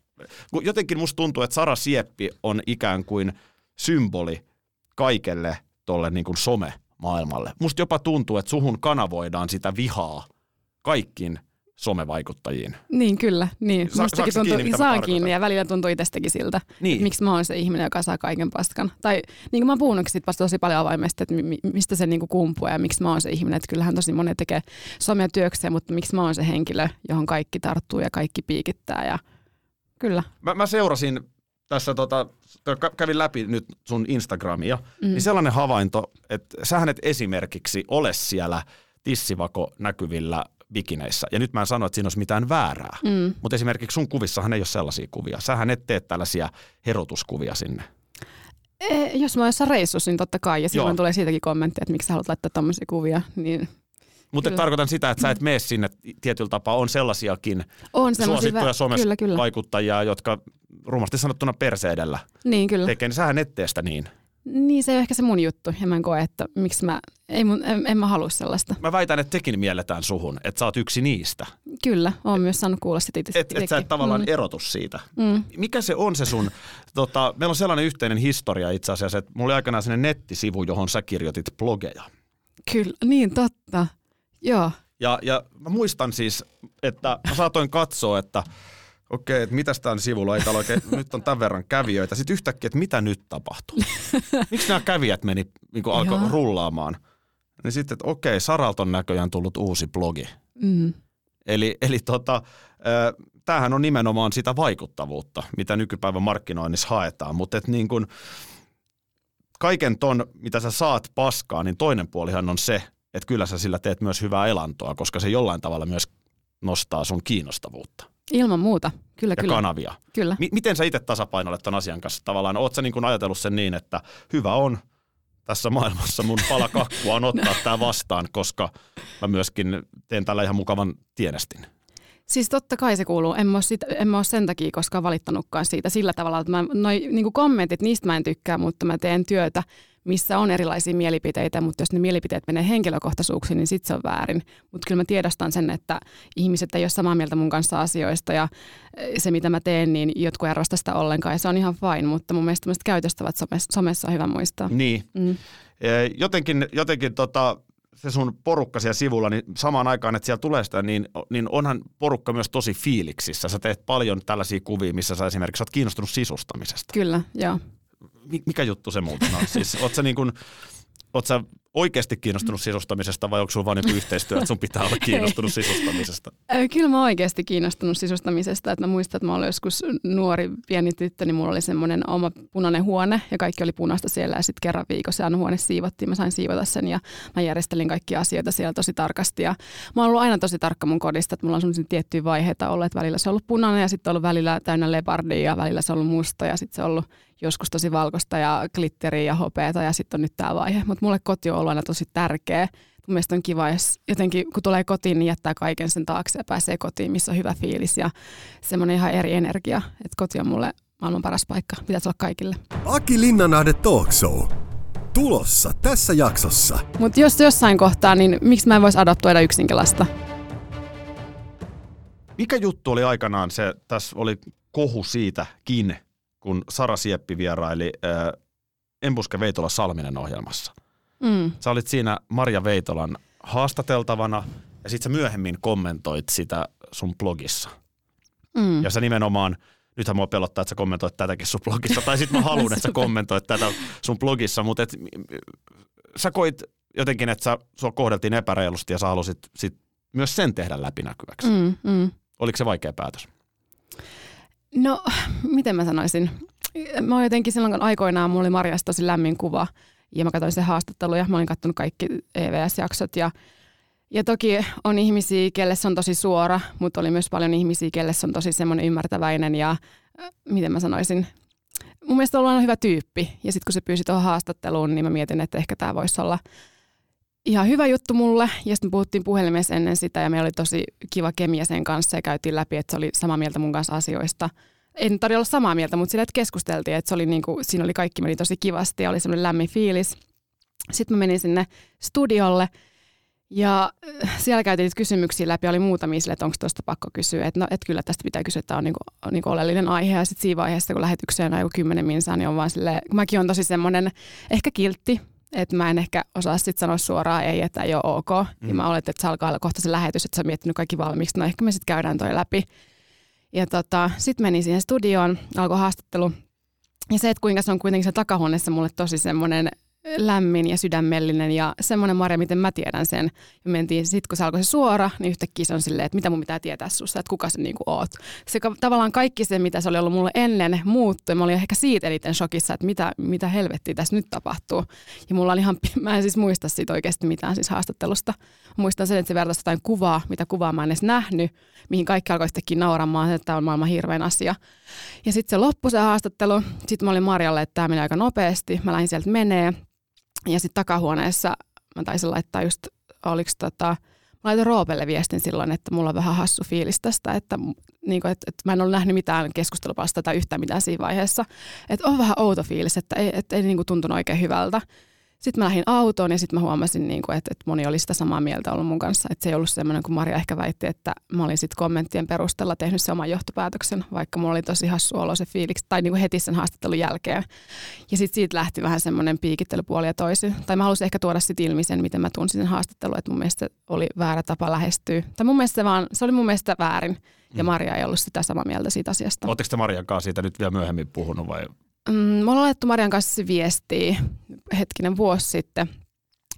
jotenkin musta tuntuu, että Sara Sieppi on ikään kuin symboli kaikelle tuolle niin kuin some maailmalle. Musta jopa tuntuu, että suhun kanavoidaan sitä vihaa kaikkiin somevaikuttajiin. Niin kyllä, niin. Sa- Mustakin tuntuu, kiinni, mä saa kiinni ja välillä tuntuu itsestäkin siltä, Niin. että miksi mä oon se ihminen, joka saa kaiken paskan. Tai niin kuin mä oon puhunutkin sit vasta tosi paljon avoimesti, että mi- mi- mistä se niinku kumpuaa ja miksi mä oon se ihminen. Että kyllähän tosi monet tekee somea työkseen, mutta miksi mä oon se henkilö, johon kaikki tarttuu ja kaikki piikittää. Ja... Kyllä. Mä, mä seurasin tässä, tota, kä- kävin läpi nyt sun Instagramia, Mm. niin sellainen havainto, että sähän et esimerkiksi ole siellä tissivako näkyvillä bikineissä. Ja nyt mä en sano, että siinä olisi mitään väärää. Mm. Mutta esimerkiksi sun kuvissahan ei ole sellaisia kuvia. Sähän et tee tällaisia herotuskuvia sinne. E, jos mä oon jossain reissussa, niin totta kai. Ja silloin Joo. tulee siitäkin kommentteja, että miksi sä haluat laittaa tommosia kuvia. Niin Mutta Kyllä. tarkoitan sitä, että sä et mene sinne tietyllä tapaa. On sellaisiakin on suosittuja vä- somessa Kyllä, kyllä. vaikuttajia, jotka rumasti sanottuna perseedellä Niin, kyllä. tekee. Niin sähän et tee sitä niin. Niin, se ei ole ehkä se mun juttu. Ja mä en koe, että miksi mä, ei mun, en, en mä halua sellaista. Mä väitän, että tekin mielletään suhun, että sä oot yksi niistä. Kyllä, oon myös saanut kuulla sitä itse. Että et sä et tavallaan mm. erotu siitä. Mm. Mikä se on se sun, tota, meillä on sellainen yhteinen historia itse asiassa, että mulla oli aikanaan sellainen nettisivu, johon sä kirjoitit blogeja. Kyllä, niin totta. Joo. Ja, ja mä muistan siis, että mä saatoin katsoa, että okei, että mitäs tämän sivulla ei täällä oikein, nyt on tämän verran kävijöitä. Sitten yhtäkkiä, että mitä nyt tapahtuu? Miksi nämä kävijät meni, niin alkoi Joo. rullaamaan? Niin sitten, että okei, Saralta on näköjään tullut uusi blogi. Mm. Eli, eli tota, äh, tämähän on nimenomaan sitä vaikuttavuutta, mitä nykypäivän markkinoinnissa haetaan. Mutta et niin kun, kaiken ton, mitä sä saat paskaa, niin toinen puolihan on se, että kyllä sä sillä teet myös hyvää elantoa, koska se jollain tavalla myös nostaa sun kiinnostavuutta Ilman muuta. Kyllä, ja kyllä. kanavia. kyllä. M- miten sä itse tasapainoilet ton asian kanssa tavallaan? Oot sä niin kun ajatellut sen niin, että hyvä on tässä maailmassa mun pala kakkua on ottaa tämä vastaan, koska mä myöskin teen tällä ihan mukavan tienestin. Siis totta kai se kuuluu. En mä, ole sit, en mä ole sen takia koskaan valittanutkaan siitä sillä tavalla, että mä, noi niin kommentit, niistä mä en tykkää, mutta mä teen työtä, missä on erilaisia mielipiteitä, mutta jos ne mielipiteet menee henkilökohtaisuuksiin, niin sit se on väärin. Mutta kyllä mä tiedostan sen, että ihmiset ei ole samaa mieltä mun kanssa asioista ja eh, se, mitä mä teen, niin jotkut ei arvosta sitä ollenkaan ja se on ihan fine, mutta mun mielestä tämmöiset käytöstävät somessa, somessa on hyvä muistaa. Niin. Mm. Jotenkin, jotenkin tota, se sun porukka siellä sivulla, niin samaan aikaan, että siellä tulee sitä, niin, niin onhan porukka myös tosi fiiliksissä. Sä teet paljon tällaisia kuvia, missä sä esimerkiksi oot kiinnostunut sisustamisesta. Kyllä, joo. Mi- mikä juttu se muuten on? Siis, oot sä, niin kun, oot sä oikeasti kiinnostunut sisustamisesta vai onko sulla joku yhteistyö, että sun pitää olla kiinnostunut sisustamisesta? Kyllä mä oon oikeasti kiinnostunut sisustamisesta. Että mä muistan, että mä olin joskus nuori pieni tyttö, niin mulla oli semmoinen oma punainen huone ja kaikki oli punaista siellä ja sitten kerran viikossa aina huone siivottiin. Mä sain siivota sen ja mä järjestelin kaikkia asioita siellä tosi tarkasti. Ja mä oon ollut aina tosi tarkka mun kodista, että mulla on semmoisia tiettyjä vaiheita ollut, että välillä se on ollut punainen ja sitten on ollut välillä täynnä leopardia ja välillä se on ollut musta ja sitten se on ollut joskus tosi valkoista ja glitteriä ja hopeata ja sitten on nyt tämä vaihe. Mutta mulle koti on ollut aina tosi tärkeä. Mun mielestä on kiva, jos jotenkin kun tulee kotiin, niin jättää kaiken sen taakse ja pääsee kotiin, missä on hyvä fiilis ja semmoinen ihan eri energia. Että koti on mulle maailman paras paikka. Pitäisi olla kaikille. Aki Linnanahde Talk Show. Tulossa tässä jaksossa. Mutta jos jossain kohtaa, niin miksi mä en voisi adoptoida yksinkin lasta? Mikä juttu oli aikanaan se, tässä oli kohu siitäkin, kun Sara Sieppi vieraili äh, Embuske Veitola Salminen ohjelmassa. Mm. Sä olit siinä Marja Veitolan haastateltavana ja sitten sä myöhemmin kommentoit sitä sun blogissa. Mm. Ja sä nimenomaan, nythän mua pelottaa, että sä kommentoit tätäkin sun blogissa, tai sitten mä haluan, että sä kommentoit tätä sun blogissa, mutta et, sä koit jotenkin, että sä, sua kohdeltiin epäreilusti ja sä halusit sit myös sen tehdä läpinäkyväksi. Mm, mm. Oliko se vaikea päätös? No, miten mä sanoisin? Mä oon jotenkin silloin, kun aikoinaan mulla oli Marjasta tosi lämmin kuva ja mä katsoin sen haastatteluja. Mä olin katsonut kaikki EVS-jaksot ja, ja toki on ihmisiä, kelle se on tosi suora, mutta oli myös paljon ihmisiä, kelle se on tosi semmoinen ymmärtäväinen ja äh, miten mä sanoisin, mun mielestä on hyvä tyyppi. Ja sitten kun se pyysi tuohon haastatteluun, niin mä mietin, että ehkä tämä voisi olla ihan hyvä juttu mulle. Ja sitten puhuttiin puhelimessa ennen sitä ja meillä oli tosi kiva kemia sen kanssa ja käytiin läpi, että se oli samaa mieltä mun kanssa asioista. En tarvitse olla samaa mieltä, mutta sillä, että keskusteltiin, että se oli niinku, siinä oli kaikki meni tosi kivasti ja oli semmoinen lämmin fiilis. Sitten mä menin sinne studiolle ja äh, siellä käytiin niitä kysymyksiä läpi, oli muutamia sille, että onko tuosta pakko kysyä, että no, et kyllä tästä pitää kysyä, että tämä on niinku, niinku oleellinen aihe. Ja sitten siinä vaiheessa, kun lähetykseen on joku kymmenen minsaa, niin on vaan silleen, kun mäkin on tosi semmoinen ehkä kiltti, että mä en ehkä osaa sitten sanoa suoraan ei, että ei ole ok. Mm. Ja mä oletin, että se alkaa olla kohta se lähetys, että sä oot miettinyt kaikki valmiiksi. No ehkä me sitten käydään toi läpi. Ja tota, sitten menin siihen studioon, alkoi haastattelu. Ja se, että kuinka se on kuitenkin se takahuoneessa mulle tosi semmoinen lämmin ja sydämellinen ja semmoinen Marja, miten mä tiedän sen. Ja mentiin, sitten kun se alkoi se suora, niin yhtäkkiä se on silleen, että mitä mun pitää tietää susta, että kuka sä niinku oot. Se tavallaan kaikki se, mitä se oli ollut mulle ennen muuttui. Mä olin ehkä siitä eniten shokissa, että mitä, mitä helvettiä tässä nyt tapahtuu. Ja mulla oli ihan, mä en siis muista siitä oikeasti mitään siis haastattelusta. Muistan sen, että se vertaisi jotain kuvaa, mitä kuvaa mä en edes nähnyt, mihin kaikki alkoi sittenkin nauramaan, että tämä on maailman hirveän asia. Ja sitten se loppui se haastattelu. Sitten mä olin Marjalle, että tämä meni aika nopeasti. Mä lähdin sieltä menee. Ja sitten takahuoneessa mä taisin laittaa just, oliko tota, mä laitoin Roopelle viestin silloin, että mulla on vähän hassu fiilis tästä, että, niin kuin, että, mä en ole nähnyt mitään keskustelupalsta tai yhtään mitään siinä vaiheessa. Että on vähän outo fiilis, että ei, että ei niin kuin tuntunut oikein hyvältä. Sitten mä lähdin autoon ja sitten mä huomasin, niin kuin, että, että moni oli sitä samaa mieltä ollut mun kanssa. Että se ei ollut semmoinen, kun Maria ehkä väitti, että mä olin sitten kommenttien perusteella tehnyt se oman johtopäätöksen, vaikka mulla oli tosi hassu olo se fiiliksi, tai niin kuin heti sen haastattelun jälkeen. Ja sitten siitä lähti vähän semmoinen piikittelypuoli ja toisi. Tai mä halusin ehkä tuoda sitten ilmi sen, miten mä tunsin sen haastattelun, että mun mielestä oli väärä tapa lähestyä. Tai mun mielestä se, vaan, se oli mun mielestä väärin. Ja mm. Maria ei ollut sitä samaa mieltä siitä asiasta. Oletteko te Marian kanssa siitä nyt vielä myöhemmin puhunut vai Mm, me ollaan laittu Marian kanssa viestiä hetkinen vuosi sitten.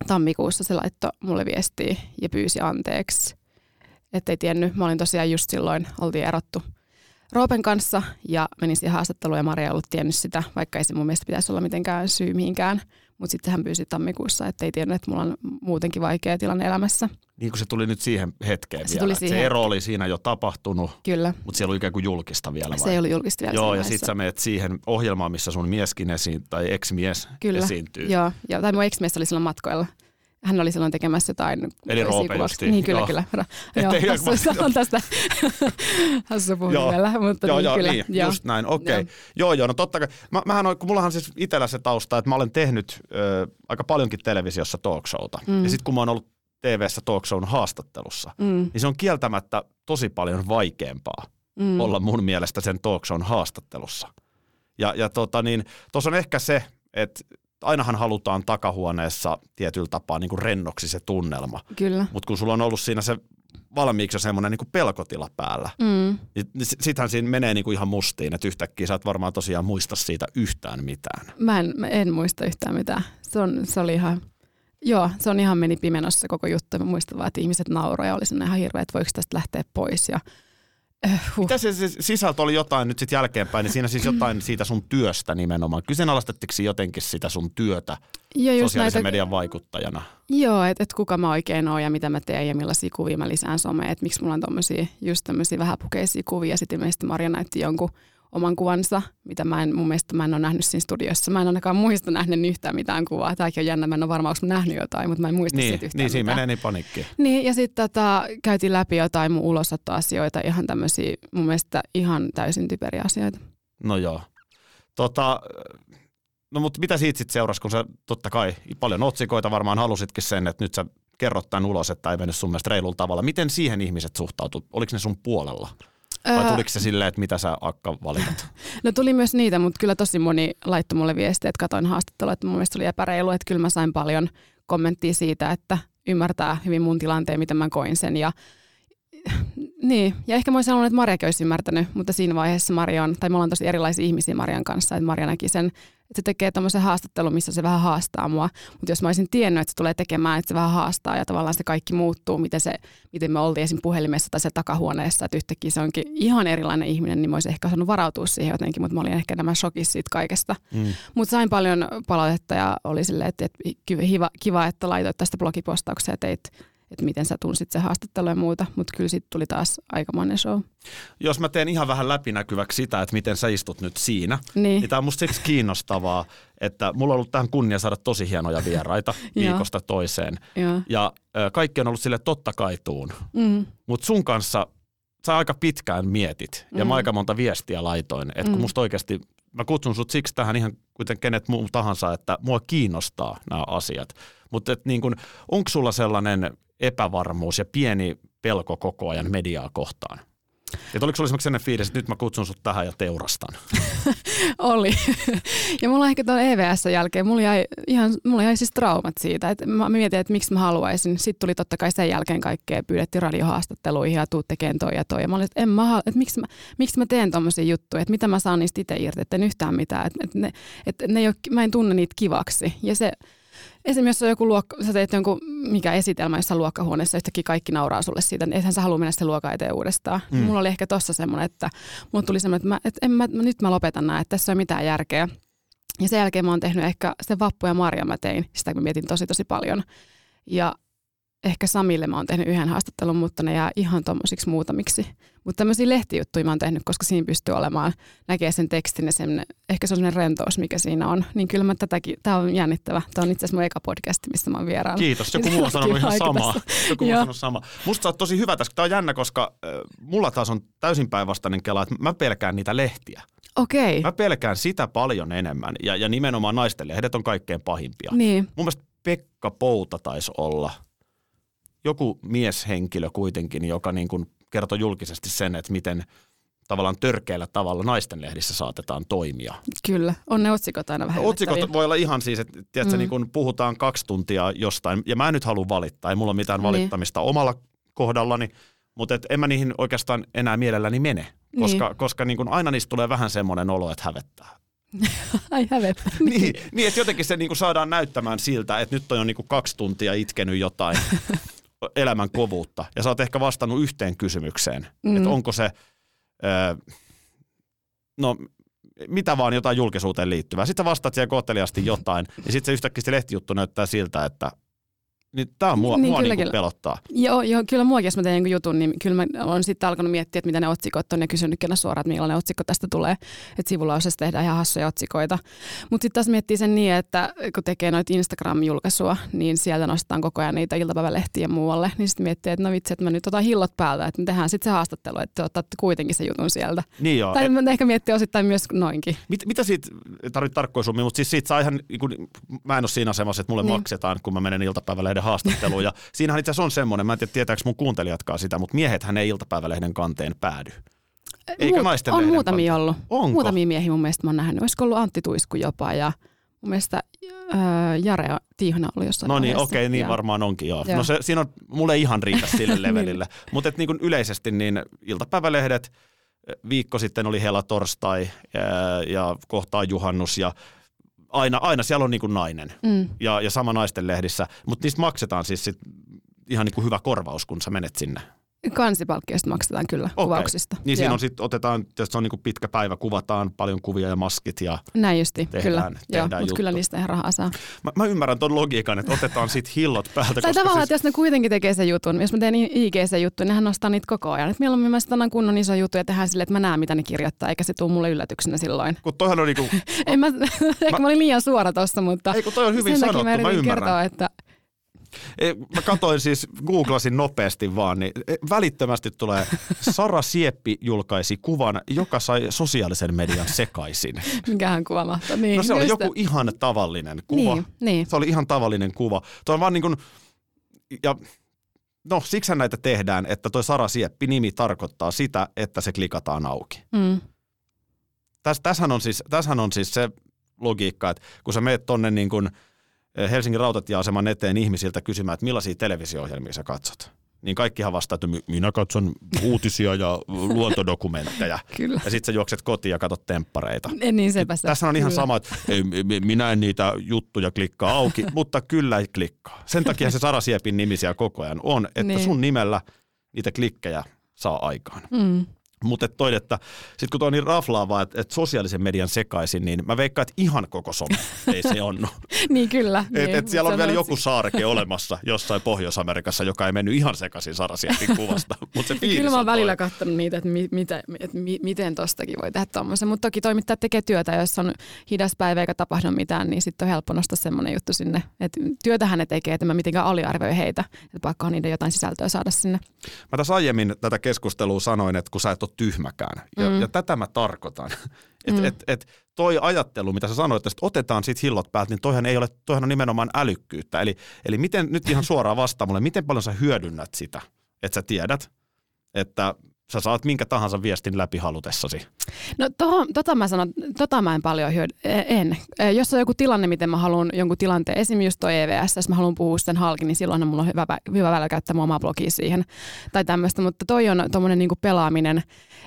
Tammikuussa se laittoi mulle viestiä ja pyysi anteeksi. Että ei tiennyt. Mä olin tosiaan just silloin, oltiin erottu Roopen kanssa ja menin siihen haastatteluun ja Maria ei ollut tiennyt sitä, vaikka ei se mun mielestä pitäisi olla mitenkään syy mihinkään. Mutta sitten hän pyysi tammikuussa, että ei tiennyt, että mulla on muutenkin vaikea tilanne elämässä. Niin kuin se tuli nyt siihen hetkeen se vielä. Tuli siihen. Se ero oli siinä jo tapahtunut, Kyllä. mutta siellä oli ikään kuin julkista vielä. Vai? Se ei ollut julkista vielä. Joo, ja sitten sä menet siihen ohjelmaan, missä sun mieskin esiin, tai ex-mies Kyllä. esiintyy. Joo, ja, tai mun ex-mies oli silloin matkoilla hän oli silloin tekemässä jotain. Eli Roope justiin. Niin, kyllä, joo. kyllä. Joo, hassu, on tästä hassu puhua vielä, mutta joo, niin, joo, kyllä. Niin, joo. just näin, okei. Okay. Joo. joo, joo, no totta kai. Mä, mähän on, kun mullahan siis itsellä se tausta, että mä olen tehnyt ö, aika paljonkin televisiossa talkshowta. Mm. Ja sitten kun mä oon ollut TV-ssä talkshown haastattelussa, mm. niin se on kieltämättä tosi paljon vaikeampaa mm. olla mun mielestä sen talkshown haastattelussa. Ja, ja tota niin, tuossa on ehkä se, että ainahan halutaan takahuoneessa tietyllä tapaa niin kuin rennoksi se tunnelma. Kyllä. Mutta kun sulla on ollut siinä se valmiiksi jo semmoinen niin pelkotila päällä, mm. niin sittenhän siinä menee niin kuin ihan mustiin, että yhtäkkiä sä et varmaan tosiaan muista siitä yhtään mitään. Mä en, mä en muista yhtään mitään. Se, on, se oli ihan, joo, se on ihan meni pimenossa koko juttu. Mä muistan vaan, että ihmiset nauroivat ja oli sinne ihan hirveä, että voiko tästä lähteä pois ja Huh. Mitä se, se sisältö oli jotain nyt sitten jälkeenpäin, niin siinä siis jotain siitä sun työstä nimenomaan. Kyseenalaistettiinko jotenkin sitä sun työtä ja sosiaalisen näitä, median vaikuttajana? Joo, että et kuka mä oikein oon ja mitä mä teen ja millaisia kuvia mä lisään someen. Että miksi mulla on tommosia, just tämmöisiä vähäpukeisia kuvia. Sitten ilmeisesti Marja näytti jonkun oman kuvansa, mitä mä en, mun mielestä mä en ole nähnyt siinä studiossa. Mä en ainakaan muista nähnyt yhtään mitään kuvaa. Tämäkin on jännä, mä en ole varmaan, onko nähnyt jotain, mutta mä en muista niin, siitä yhtään Niin, siinä mitään. menee niin panikki. Niin, ja sitten tota, käytiin läpi jotain mun ulosottoasioita, ihan tämmöisiä mun mielestä ihan täysin typeriä asioita. No joo. Tota, no mutta mitä siitä sitten seurasi, kun sä totta kai paljon otsikoita varmaan halusitkin sen, että nyt sä kerrot tämän ulos, että ei mennyt sun mielestä reilulla tavalla. Miten siihen ihmiset suhtautuivat? Oliko ne sun puolella? Vai tuliko se silleen, että mitä sä Akka valitat? No tuli myös niitä, mutta kyllä tosi moni laittoi mulle viestiä, että katoin haastattelua, että mun mielestä oli epäreilu, että kyllä mä sain paljon kommenttia siitä, että ymmärtää hyvin mun tilanteen, miten mä koin sen ja niin, ja ehkä mä olisin sanonut, että Marjakin olisi ymmärtänyt, mutta siinä vaiheessa Marja on, tai me ollaan tosi erilaisia ihmisiä Marjan kanssa, että Marja näki sen, että se tekee tämmöisen haastattelun, missä se vähän haastaa mua. Mutta jos mä olisin tiennyt, että se tulee tekemään, että se vähän haastaa ja tavallaan se kaikki muuttuu, miten, se, miten me oltiin esim. puhelimessa tai se takahuoneessa, että yhtäkkiä se onkin ihan erilainen ihminen, niin mä olisin ehkä osannut varautua siihen jotenkin, mutta mä olin ehkä nämä shokissa siitä kaikesta. Mm. Mutta sain paljon palautetta ja oli silleen, että, että kiva, kiva, että laitoit tästä blogipostauksia ja teit että miten sä tunsit se haastattelu ja muuta, mutta kyllä sitten tuli taas aikamoinen show. Jos mä teen ihan vähän läpinäkyväksi sitä, että miten sä istut nyt siinä, niin, niin tämä on musta siksi kiinnostavaa, että mulla on ollut tähän kunnia saada tosi hienoja vieraita viikosta toiseen. Ja, ja kaikki on ollut sille totta kai tuun, mm. mutta sun kanssa sä aika pitkään mietit ja mm. mä aika monta viestiä laitoin, että kun mm. musta oikeasti mä kutsun sut siksi tähän ihan kuten kenet muu tahansa, että mua kiinnostaa nämä asiat. Mutta niin onko sulla sellainen epävarmuus ja pieni pelko koko ajan mediaa kohtaan? Että oliko sulla esimerkiksi sellainen fiilis, että nyt mä kutsun sut tähän ja teurastan? Oli. ja mulla ehkä tuon EVS jälkeen, mulla jäi, ihan, mulla jäi siis traumat siitä. Että mä mietin, että miksi mä haluaisin. Sitten tuli totta kai sen jälkeen kaikkea, pyydettiin radiohaastatteluihin ja tuu tekemään toi ja toi. Ja mä olin, että, en mä, että miksi, mä, miksi mä teen tommosia juttuja, että mitä mä saan niistä itse irti, että en yhtään mitään. Että, ne, että ne ei ole, mä en tunne niitä kivaksi. Ja se, Esimerkiksi jos on joku luokka, sä teet jonkun mikä esitelmä jossain luokkahuoneessa, yhtäkkiä kaikki nauraa sulle siitä, niin ethän sä halua mennä sitä luokan eteen uudestaan. Mm. Mulla oli ehkä tossa semmoinen, että mulla tuli semmoinen, että, mä, että en mä, nyt mä lopetan nämä, että tässä ei ole mitään järkeä. Ja sen jälkeen mä oon tehnyt ehkä se Vappu ja Marja mä tein, sitä mä mietin tosi tosi paljon. Ja ehkä Samille mä oon tehnyt yhden haastattelun, mutta ne jää ihan tommosiksi muutamiksi. Mutta tämmöisiä lehtijuttuja mä oon tehnyt, koska siinä pystyy olemaan, näkee sen tekstin ja sen, ehkä se on sellainen rentous, mikä siinä on. Niin kyllä mä tätäkin, tää on jännittävä. Tämä on itse asiassa mun eka podcast, missä mä oon vieraana. Kiitos, joku muu on sanonut ihan samaa. Joku muu on sama. Musta sä oot tosi hyvä tässä, tämä on jännä, koska äh, mulla taas on täysin päinvastainen kela, että mä pelkään niitä lehtiä. Okei. Mä pelkään sitä paljon enemmän ja, ja nimenomaan naisten lehdet on kaikkein pahimpia. Niin. Mun mielestä Pekka Pouta taisi olla joku mieshenkilö kuitenkin, joka niin kuin kertoi julkisesti sen, että miten tavallaan törkeällä tavalla naisten lehdissä saatetaan toimia. Kyllä, on ne otsikot aina vähän Otsikot voi olla ihan siis, että tiedätkö, mm. niin kun puhutaan kaksi tuntia jostain, ja mä en nyt halua valittaa, ei mulla ole mitään niin. valittamista omalla kohdallani, mutta et en mä niihin oikeastaan enää mielelläni mene, koska, niin. koska niin kun aina niistä tulee vähän semmoinen olo, että hävettää. Ai hävettää. niin, niin, että jotenkin se niin kuin saadaan näyttämään siltä, että nyt on jo niin kuin kaksi tuntia itkenyt jotain elämän kovuutta ja sä oot ehkä vastannut yhteen kysymykseen, mm. että onko se, öö, no mitä vaan jotain julkisuuteen liittyvää. Sitten vastaat siellä kohteliasti jotain ja sitten se yhtäkkiä se lehtijuttu näyttää siltä, että niin tämä on mua, niin, mua kyllä, niin kyllä. pelottaa. Joo, joo, kyllä muakin, jos mä teen jutun, niin kyllä mä olen sitten alkanut miettiä, että mitä ne otsikot on ja kysynyt kyllä suoraan, että millainen otsikko tästä tulee. Että sivulla osassa tehdään ihan hassuja otsikoita. Mutta sitten taas miettii sen niin, että kun tekee noita Instagram-julkaisua, niin sieltä nostetaan koko ajan niitä iltapäivälehtiä muualle. Niin sitten miettii, että no vitsi, että mä nyt otan hillot päältä, että me tehdään sitten se haastattelu, että te otatte kuitenkin se jutun sieltä. Niin joo. Tai et... ehkä miettiä osittain myös noinkin. Mit, mitä siitä, tarvitse tarkkoja summia, mutta siis siitä saa ihan, kun, mä en ole siinä asemassa, että mulle niin. maksetaan, kun mä menen iltapäivälehden haastatteluun. Ja siinähän itse asiassa on semmoinen, mä en tiedä tietääkö mun kuuntelijatkaan sitä, mutta miehethän ei iltapäivälehden kanteen päädy. Eikä Mu- naisten On muutamia kanteen. ollut. Onko? Muutamia miehiä mun mielestä mä oon nähnyt. Olisiko ollut Antti Tuisku jopa ja mun mielestä äh, Jare Tiihona oli jossain No niin, okei, okay, niin ja. varmaan onkin joo. joo. No se, siinä on, mulle ei ihan riitä sille levelille. Mutta niin yleisesti niin iltapäivälehdet, viikko sitten oli hela torstai ja, ja kohtaa juhannus ja aina, aina siellä on niin kuin nainen mm. ja, ja sama naisten lehdissä, mutta niistä maksetaan siis sit ihan niin kuin hyvä korvaus, kun sä menet sinne. Kansipalkkiosta maksetaan kyllä okay. kuvauksista. Niin siinä on sitten otetaan, se on niin kuin pitkä päivä, kuvataan paljon kuvia ja maskit ja Näin justi, tehdään, kyllä. Tehdään mutta kyllä niistä ihan rahaa saa. Mä, mä ymmärrän ton logiikan, että otetaan sitten hillot päältä. Tai tavallaan, siis... että jos ne kuitenkin tekee sen jutun, jos mä teen IG sen jutun, niin hän nostaa niitä koko ajan. Et mieluummin mä sitten annan kunnon iso juttu ja tehdään silleen, että mä näen mitä ne kirjoittaa, eikä se tule mulle yllätyksenä silloin. Kun toihan on niinku... en mä, ehkä mä olin liian suora tossa, mutta... Ei kun toi on hyvin sanottu, mä, mä ymmärrän. Kertoa, että Mä katsoin siis, googlasin nopeasti vaan, niin e, välittömästi tulee Sara Sieppi julkaisi kuvan, joka sai sosiaalisen median sekaisin. Mikähän kuva mahtaa. Niin, no se oli joku ihan tavallinen kuva. Niin, niin. Se oli ihan tavallinen kuva. Tuo on vaan niin kuin, ja no siksi näitä tehdään, että toi Sara Sieppi-nimi tarkoittaa sitä, että se klikataan auki. Mm. Täs, tässähän, on siis, tässähän on siis se logiikka, että kun sä meet tonne niin kuin – Eh, Helsingin rautatieaseman eteen ihmisiltä kysymään, että millaisia televisio-ohjelmia sä katsot. Niin kaikkihan vastaa, että minä katson uutisia ja luontodokumentteja. Kyllä. Ja sitten sä juokset kotiin ja katsot temppareita. En niin sepä se. Tässä on ihan kyllä. sama, että minä en niitä juttuja klikkaa auki, mutta kyllä ei klikkaa. Sen takia se Sara Siepin nimisiä koko ajan on, että niin. sun nimellä niitä klikkejä saa aikaan. Mm. Mutta toi, että sitten kun tuo on niin raflaavaa, että, että sosiaalisen median sekaisin, niin mä veikkaan, että ihan koko some ei se onnu. niin kyllä. Et, niin, et siellä on vielä joku saareke olemassa jossain Pohjois-Amerikassa, joka ei mennyt ihan sekaisin Sarasiakin kuvasta. Mut se kyllä mä oon välillä katsonut niitä, että, mi, mitä, että mi, miten tostakin voi tehdä tuommoisen. Mutta toki toimittajat tekee työtä, jos on hidas päivä eikä tapahdu mitään, niin sitten on helppo nostaa semmoinen juttu sinne. Että työtähän ne tekee, että mä mitenkään aliarvioi heitä. Että pakko on niiden jotain sisältöä saada sinne. Mä tässä aiemmin tätä keskustelua sanoin, että kun sä et ole tyhmäkään. Ja, mm. ja tätä mä tarkoitan. Että mm. et, et toi ajattelu, mitä sä sanoit, että otetaan sit hillot päältä, niin toihan, ei ole, toihan on nimenomaan älykkyyttä. Eli, eli miten, nyt ihan suoraan vastaan mulle, miten paljon sä hyödynnät sitä, että sä tiedät, että sä saat minkä tahansa viestin läpi halutessasi. No toho, tota mä sanon, tota mä en paljon hyödy, en. E, jos on joku tilanne, miten mä haluan jonkun tilanteen, esimerkiksi just toi EVS, jos mä haluan puhua sen halki, niin silloin mulla on hyvä, hyvä välillä käyttää mun omaa blogia siihen tai tämmöistä, mutta toi on tommonen niinku pelaaminen,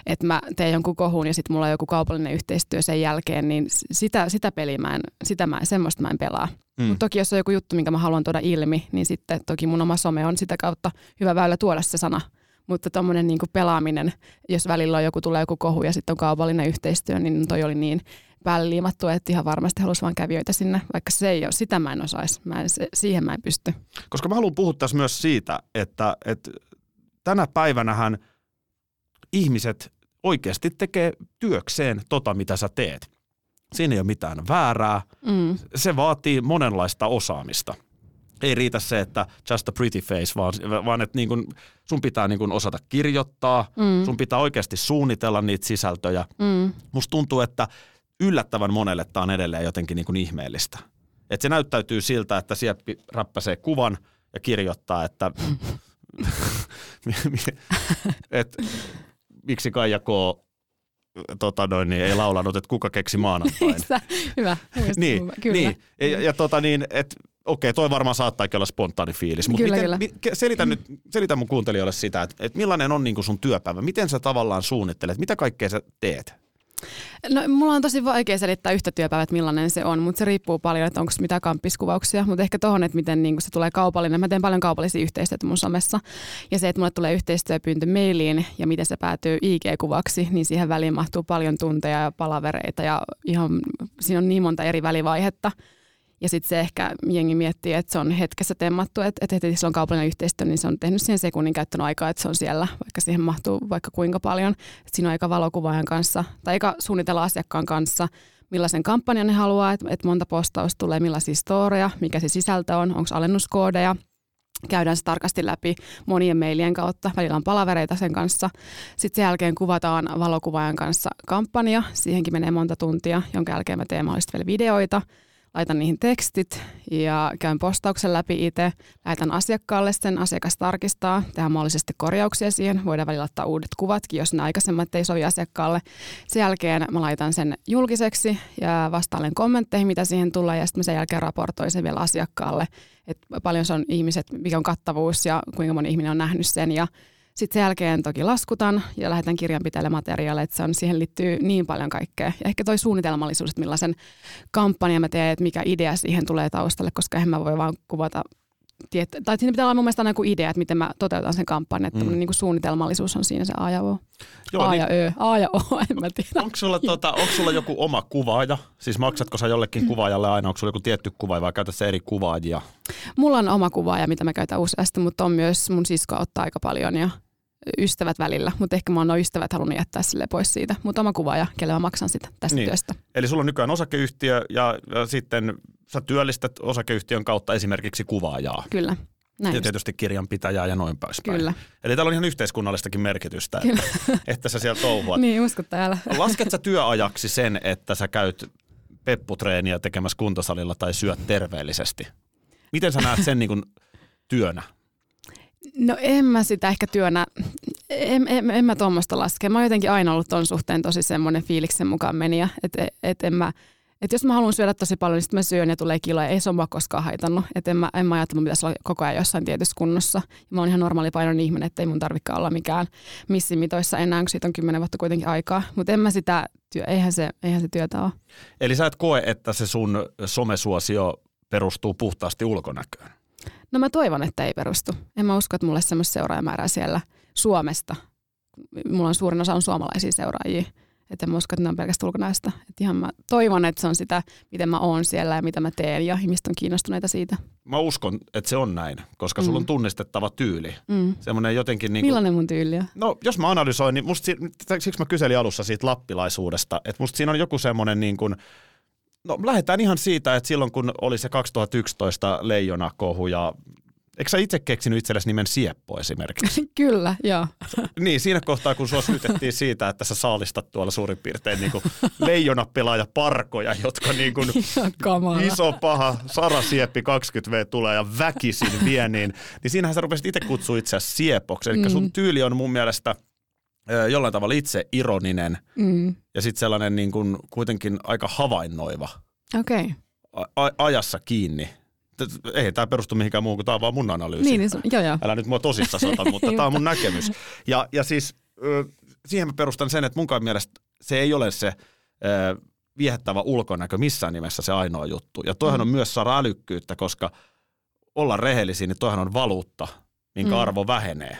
että mä teen jonkun kohun ja sitten mulla on joku kaupallinen yhteistyö sen jälkeen, niin sitä, sitä peliä mä en, sitä mä, semmoista mä en pelaa. Mm. Mutta toki jos on joku juttu, minkä mä haluan tuoda ilmi, niin sitten toki mun oma some on sitä kautta hyvä väylä tuoda se sana mutta tuommoinen niin pelaaminen, jos välillä on joku, tulee joku kohu ja sitten on kaupallinen yhteistyö, niin toi oli niin päälliimattu, että ihan varmasti halusi vaan kävijöitä sinne, vaikka se ei ole, sitä mä en osaisi, mä en, se, siihen mä en pysty. Koska mä haluan puhua tässä myös siitä, että, että tänä päivänähän ihmiset oikeasti tekee työkseen tota, mitä sä teet. Siinä ei ole mitään väärää. Mm. Se vaatii monenlaista osaamista ei riitä se, että just a pretty face, vaan, vaan että niin kun sun pitää niin kun osata kirjoittaa, mm. sun pitää oikeasti suunnitella niitä sisältöjä. Mm. Musta tuntuu, että yllättävän monelle tämä on edelleen jotenkin niin kuin ihmeellistä. Että se näyttäytyy siltä, että Sieppi räppäsee kuvan ja kirjoittaa, että et, miksi Kaija K. Tota noin, niin ei laulanut, että kuka keksi maanantain. Hyvä. niin, Kyllä. niin. Ja, ja tota niin, että okei, toi varmaan saattaa olla spontaani fiilis, mutta kyllä, miten, kyllä. selitä, nyt, selitä mun kuuntelijoille sitä, että, että millainen on niin sun työpäivä, miten sä tavallaan suunnittelet, mitä kaikkea sä teet? No mulla on tosi vaikea selittää yhtä työpäivää, että millainen se on, mutta se riippuu paljon, että onko mitään kamppiskuvauksia, mutta ehkä tohon, että miten niin se tulee kaupallinen. Mä teen paljon kaupallisia yhteistyötä mun somessa ja se, että mulle tulee yhteistyöpyyntö mailiin ja miten se päätyy IG-kuvaksi, niin siihen väliin mahtuu paljon tunteja ja palavereita ja ihan siinä on niin monta eri välivaihetta. Ja sitten se ehkä jengi miettii, että se on hetkessä temmattu, että, että heti se on kaupallinen yhteistyö, niin se on tehnyt siihen sekunnin käyttänyt aikaa, että se on siellä, vaikka siihen mahtuu vaikka kuinka paljon. Et siinä on aika valokuvaajan kanssa, tai aika suunnitella asiakkaan kanssa, millaisen kampanjan ne haluaa, että, että monta postausta tulee, millaisia storeja, mikä se sisältö on, onko alennuskoodeja, käydään se tarkasti läpi monien mailien kautta. Välillä on palavereita sen kanssa. Sitten sen jälkeen kuvataan valokuvaajan kanssa kampanja. Siihenkin menee monta tuntia, jonka jälkeen mä teen mahdollisesti vielä videoita – laitan niihin tekstit ja käyn postauksen läpi itse, lähetän asiakkaalle sen, asiakas tarkistaa, tehdään mahdollisesti korjauksia siihen, voidaan välillä ottaa uudet kuvatkin, jos ne aikaisemmat ei sovi asiakkaalle. Sen jälkeen mä laitan sen julkiseksi ja vastailen kommentteihin, mitä siihen tulee ja sitten sen jälkeen raportoin sen vielä asiakkaalle, että paljon se on ihmiset, mikä on kattavuus ja kuinka moni ihminen on nähnyt sen ja sitten sen jälkeen toki laskutan ja lähetän kirjanpitäjälle materiaalia, että se on, siihen liittyy niin paljon kaikkea. Ja ehkä toi suunnitelmallisuus, että millaisen kampanjan mä teen, että mikä idea siihen tulee taustalle, koska eihän mä voi vaan kuvata tiet, tai siinä pitää olla mun mielestä aina idea, että miten mä toteutan sen kampanjan, että mm. niin kuin suunnitelmallisuus on siinä se A ja O. Joo, A niin, ja Ö, A ja O, en mä tiedä. Onko sulla, tota, onko sulla joku oma kuvaaja? Siis maksatko sä jollekin mm. kuvaajalle aina, onko sulla joku tietty kuvaaja vai käytät eri kuvaajia? Mulla on oma kuvaaja, mitä mä käytän useasti, mutta on myös mun sisko ottaa aika paljon ja ystävät välillä, mutta ehkä mä oon ystävät halunnut jättää sille pois siitä. Mutta oma kuvaaja, kelle mä maksan sitä tästä niin. työstä. Eli sulla on nykyään osakeyhtiö ja, ja sitten sä työllistät osakeyhtiön kautta esimerkiksi kuvaajaa. Kyllä. Näin ja tietysti kirjanpitäjää ja noin poispäin. Kyllä. Eli täällä on ihan yhteiskunnallistakin merkitystä, että, että sä siellä touhuat. niin, usko täällä. Lasket sä työajaksi sen, että sä käyt pepputreeniä tekemässä kuntosalilla tai syöt terveellisesti? Miten sä näet sen niin kuin työnä? No en mä sitä ehkä työnä, en, en, en mä tuommoista laske. Mä oon jotenkin aina ollut ton suhteen tosi semmoinen fiiliksen mukaan meniä, että et en mä, et jos mä haluan syödä tosi paljon, niin sitten mä syön ja tulee kiloja. Ei se ole mua koskaan haitannut. Et en mä, en mä ajattele, että mun pitäisi olla koko ajan jossain tietyssä kunnossa. Mä oon ihan normaali painon ihminen, että ei mun tarvikaan olla mikään missimitoissa enää, kun siitä on kymmenen vuotta kuitenkin aikaa. Mutta en mä sitä, työ, eihän, se, eihän se työtä ole. Eli sä et koe, että se sun somesuosio perustuu puhtaasti ulkonäköön? No mä toivon, että ei perustu. En mä usko, että mulle semmoista seuraajamäärää siellä Suomesta. Mulla on suurin osa on suomalaisia seuraajia. Että en mä usko, että ne on pelkästään ulkonäöstä. Että ihan mä toivon, että se on sitä, miten mä oon siellä ja mitä mä teen ja ihmiset on kiinnostuneita siitä. Mä uskon, että se on näin, koska mm. sulla on mm. tunnistettava tyyli. Mm. Semmoinen jotenkin niin kuin... Millainen mun tyyli on? No, jos mä analysoin, niin musta, siksi mä kyselin alussa siitä lappilaisuudesta, että musta siinä on joku semmoinen niin kuin, No lähdetään ihan siitä, että silloin kun oli se 2011 leijonakohu ja Eikö sä itse keksinyt itsellesi nimen Sieppo esimerkiksi? Kyllä, joo. Niin, siinä kohtaa kun sua syytettiin siitä, että sä saalistat tuolla suurin piirtein niin leijonapelaaja parkoja, jotka niin kuin iso paha Sara Sieppi 20V tulee ja väkisin vie, niin, niin siinähän sä rupesit itse kutsua itse asiassa Siepoksi. Eli mm. sun tyyli on mun mielestä jollain tavalla itse ironinen Mm. ja sitten sellainen niin kuin kuitenkin aika havainnoiva, Okei. Okay. a- ajassa kiinni. Ei tämä perustu mihinkään muuhun kuin tämä on vaan mun analyysi. Niin, niin joo joo. Älä nyt mua tosissa sota, mutta tämä on mun näkemys. Ja, ja siis siihen mä perustan sen, että munkaan mielestä se ei ole se viehättävä ulkonäkö missään nimessä se ainoa juttu. Ja toihan on myös saada älykkyyttä, koska olla rehellisiä, niin toihan on valuutta, minkä Mm. arvo vähenee.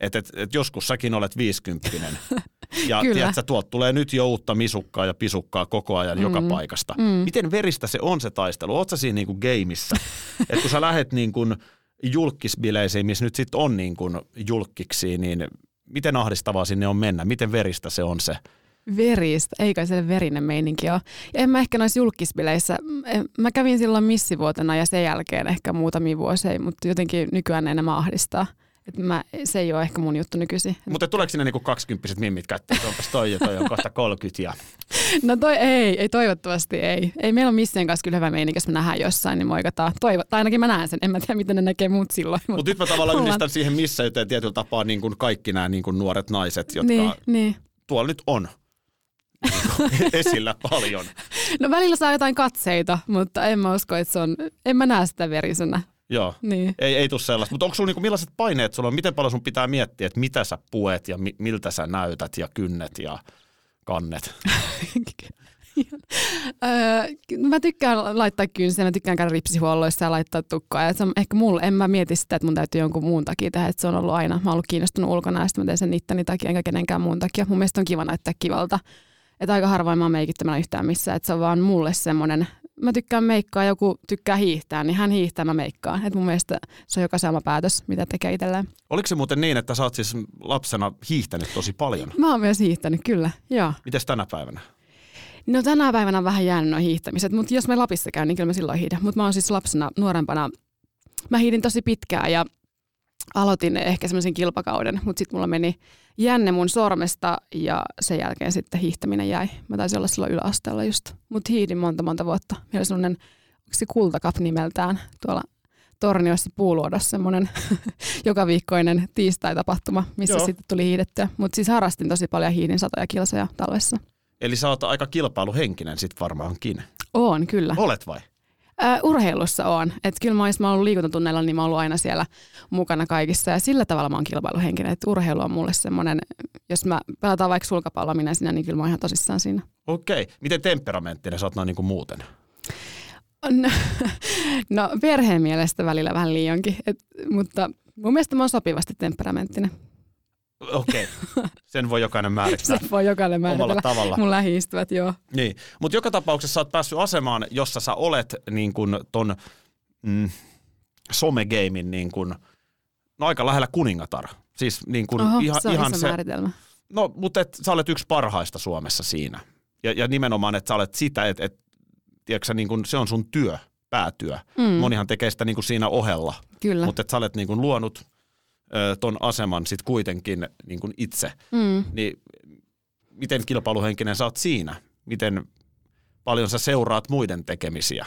Et, et, et joskus säkin olet viisikymppinen. Ja tiedätkö, tuolta tulee nyt jo uutta misukkaa ja pisukkaa koko ajan mm. joka paikasta. Mm. Miten veristä se on se taistelu? Oletko sä siinä niinku gameissa? että kun sä lähet niinku julkisbileisiin, missä nyt sitten on niinku julkkiksi, niin miten ahdistavaa sinne on mennä? Miten veristä se on se? Veristä, eikä se verinen meininki ole. Ja en mä ehkä noissa julkisbileissä, en- mä kävin silloin missivuotena ja sen jälkeen ehkä muutamia vuosia, mutta jotenkin nykyään ne enemmän ahdistaa. Et mä, se ei ole ehkä mun juttu nykyisin. Mutta tuleeko sinne niinku kaksikymppiset mimmit kätteen, että onpas toi ja toi on kohta 30 ja No toi ei, ei toivottavasti ei. Ei meillä ole missien kanssa kyllä hyvä meininki, jos me nähdään jossain, niin moikataan. Toivo, tai ainakin mä näen sen, en mä tiedä miten ne näkee muut silloin. Mutta nyt mä tavallaan Ollaan- yhdistän siihen misseyteen tietyllä tapaa niin kuin kaikki nämä niin kuin nuoret naiset, jotka Niin, niin. tuolla nyt on niin esillä paljon. No välillä saa jotain katseita, mutta en mä usko, että se on, en mä näe sitä verisenä. Joo. Niin. Ei, ei tule sellaista. Mutta onko sulla niinku, millaiset paineet sulla on? Miten paljon sun pitää miettiä, että mitä sä puet ja mi- miltä sä näytät ja kynnet ja kannet? Öö, mä tykkään laittaa kynsiä, mä tykkään käydä ripsihuolloissa ja laittaa tukkaa. Ja se on ehkä mulle, en mä mieti sitä, että mun täytyy jonkun muun takia tehdä, että se on ollut aina. Mä oon ollut kiinnostunut ulkona ja sitten mä teen sen itteni takia enkä kenenkään muun takia. Mun mielestä on kiva näyttää kivalta. Että aika harvoin mä oon meikittömänä yhtään missään, että se on vaan mulle semmoinen, mä tykkään meikkaa, joku tykkää hiihtää, niin hän hiihtää, mä meikkaan. Et mun mielestä se on jokaisen oma päätös, mitä tekee itselleen. Oliko se muuten niin, että sä oot siis lapsena hiihtänyt tosi paljon? Mä oon myös hiihtänyt, kyllä, joo. Mites tänä päivänä? No tänä päivänä on vähän jäänyt nuo hiihtämiset, mutta jos me Lapissa käyn, niin kyllä mä silloin hiihdän. Mutta mä oon siis lapsena nuorempana, mä hiidin tosi pitkään ja aloitin ehkä semmoisen kilpakauden, mutta sitten mulla meni jänne mun sormesta ja sen jälkeen sitten hiihtäminen jäi. Mä taisin olla silloin yläasteella just, mutta hiidin monta monta vuotta. Meillä oli semmoinen, onko se Kultakap nimeltään tuolla Torniossa puuluodossa semmoinen joka viikkoinen tiistai-tapahtuma, missä Joo. sitten tuli hiidettyä. Mutta siis harrastin tosi paljon hiidin satoja kilsoja talvessa. Eli sä oot aika kilpailuhenkinen sit varmaankin. On, kyllä. Olet vai? Ää, urheilussa on. Että kyllä mä, jos mä oon ollut liikuntatunneilla, niin mä oon ollut aina siellä mukana kaikissa. Ja sillä tavalla mä oon kilpailuhenkinen. Että urheilu on mulle semmoinen, jos mä pelataan vaikka sulkapalloa minä sinä, niin kyllä mä oon ihan tosissaan siinä. Okei. Miten temperamenttinen sä oot noin niin kuin muuten? No, no perheen mielestä välillä vähän liionkin. Et, mutta mun mielestä mä oon sopivasti temperamenttinen. Okei. Sen voi jokainen määrittää Se voi jokainen omalla määritellä. tavalla. Mun lähiystävät, joo. Niin, mutta joka tapauksessa sä oot päässyt asemaan, jossa sä olet niin kuin ton mm, somegeimin niin kuin, no aika lähellä kuningatar. Siis niin kuin Oho, ihan, se on ihan iso se, määritelmä. no mutta et, sä olet yksi parhaista Suomessa siinä. Ja, ja nimenomaan, että sä olet sitä, että et, tiedätkö, niin kuin, se on sun työ, päätyö. Mm, Monihan tekee sitä niin kuin siinä ohella, kyllä. mutta että sä olet niin kuin luonut ton aseman sit kuitenkin niin kuin itse. Mm. Niin miten kilpailuhenkinen sä oot siinä? Miten paljon sä seuraat muiden tekemisiä?